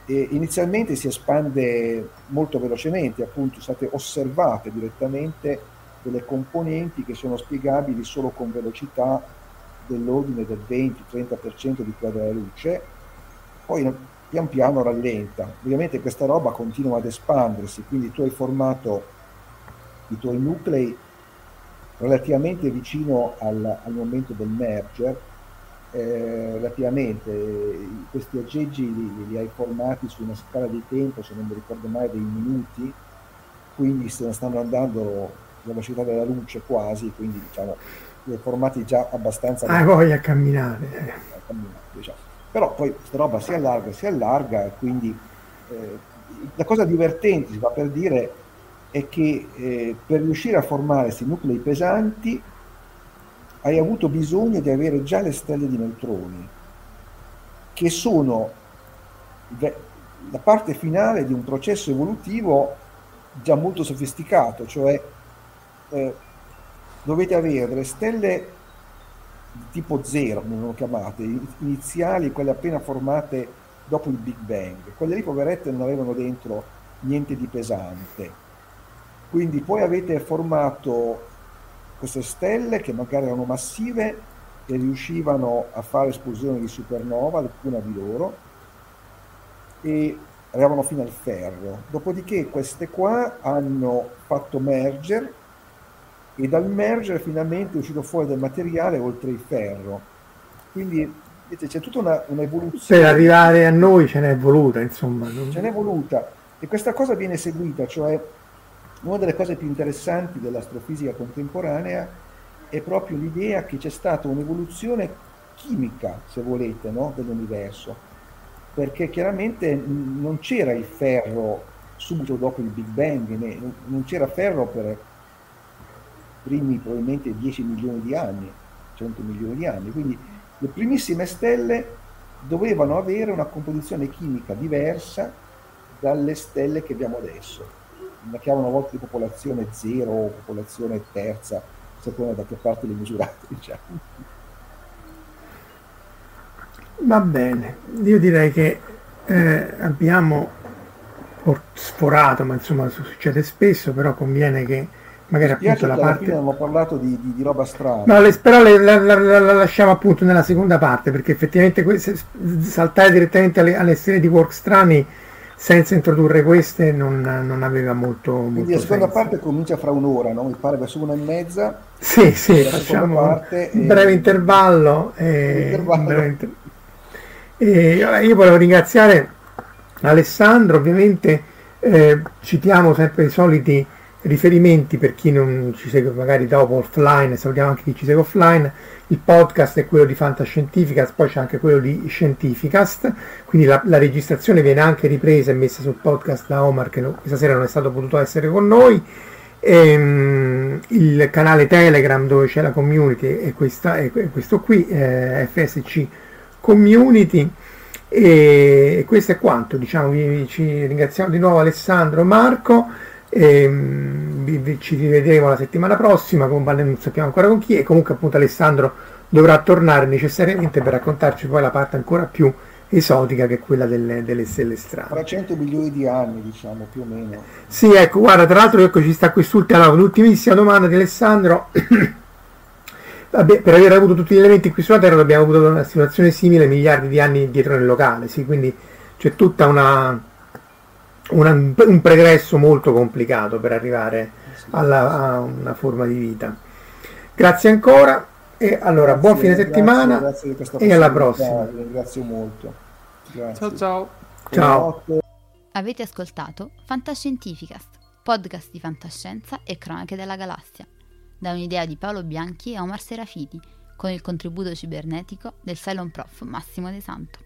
e inizialmente si espande molto velocemente, appunto state osservate direttamente delle componenti che sono spiegabili solo con velocità dell'ordine del 20-30% di quella della luce, poi pian piano rallenta. Ovviamente questa roba continua ad espandersi, quindi tu hai formato i tuoi nuclei relativamente vicino al, al momento del merger, eh, relativamente questi aggeggi li, li, hai formati su una scala di tempo, se non mi ricordo mai, dei minuti, quindi se ne stanno andando velocità della luce quasi, quindi diciamo hai formati già abbastanza... Hai voglia a camminare. Eh. A camminare diciamo. Però poi questa roba si allarga, si allarga, quindi eh, la cosa divertente, si va per dire, è che eh, per riuscire a formare questi nuclei pesanti hai avuto bisogno di avere già le stelle di neutroni, che sono la parte finale di un processo evolutivo già molto sofisticato, cioè eh, dovete avere delle stelle tipo zero, come lo chiamate, iniziali, quelle appena formate dopo il Big Bang. Quelle lì, poverette, non avevano dentro niente di pesante. Quindi poi avete formato queste stelle che magari erano massive e riuscivano a fare esplosioni di supernova, alcuna di loro, e arrivavano fino al ferro. Dopodiché queste qua hanno fatto merger e dal merger finalmente è uscito fuori del materiale oltre il ferro. Quindi vedete, c'è tutta una, un'evoluzione. Per arrivare a noi ce n'è voluta, insomma. Ce n'è voluta. E questa cosa viene seguita, cioè una delle cose più interessanti dell'astrofisica contemporanea è proprio l'idea che c'è stata un'evoluzione chimica, se volete, no? dell'universo, perché chiaramente non c'era il ferro subito dopo il Big Bang, non c'era ferro per primi probabilmente 10 milioni di anni, 100 milioni di anni, quindi le primissime stelle dovevano avere una composizione chimica diversa dalle stelle che abbiamo adesso. La chiamano a volte popolazione zero o popolazione terza, secondo da che parte li misurate, diciamo. Va bene, io direi che eh, abbiamo sforato, ma insomma succede spesso, però conviene che magari appunto la parte... abbiamo parlato di, di, di, roba strana. No, le, però le, la, la, la, la, lasciamo appunto nella seconda parte, perché effettivamente queste, saltare direttamente alle, alle serie di work strani senza introdurre queste non, non aveva molto, molto Quindi la seconda senso. parte comincia fra un'ora, no? mi pare verso una e mezza. Sì, sì, facciamo parte un breve e... intervallo. E... intervallo. Breve inter... e io volevo ringraziare Alessandro, ovviamente eh, citiamo sempre i soliti riferimenti per chi non ci segue magari dopo offline, salutiamo anche chi ci segue offline il podcast è quello di Fantascientificast, poi c'è anche quello di Scientificast, quindi la, la, registrazione viene anche ripresa e messa sul podcast da Omar che no, questa sera non è stato potuto essere con noi. E, um, il canale Telegram dove c'è la community è, questa, è questo qui, eh, FSC Community. E, e questo è quanto, diciamo, vi, ci ringraziamo di nuovo Alessandro Marco. E, um, ci rivedremo la settimana prossima, con, non sappiamo ancora con chi, e comunque appunto Alessandro dovrà tornare necessariamente per raccontarci poi la parte ancora più esotica che è quella delle, delle stelle strane. Tra 100 milioni di anni, diciamo, più o meno. Sì, ecco, guarda, tra l'altro ecco, ci sta quest'ultima, allora, l'ultimissima domanda di Alessandro. Vabbè, per aver avuto tutti gli elementi qui sulla Terra abbiamo avuto una situazione simile miliardi di anni dietro nel locale, sì, quindi c'è tutta una una, un pregresso molto complicato per arrivare alla, a una forma di vita. Grazie ancora e allora grazie, buon fine settimana grazie, grazie e alla prossima. Ringrazio molto. Ciao ciao. Ciao. Avete ascoltato Fantascientificast, podcast di fantascienza e cronache della galassia, da un'idea di Paolo Bianchi e Omar Serafiti, con il contributo cibernetico del Cylon Prof Massimo De Santo.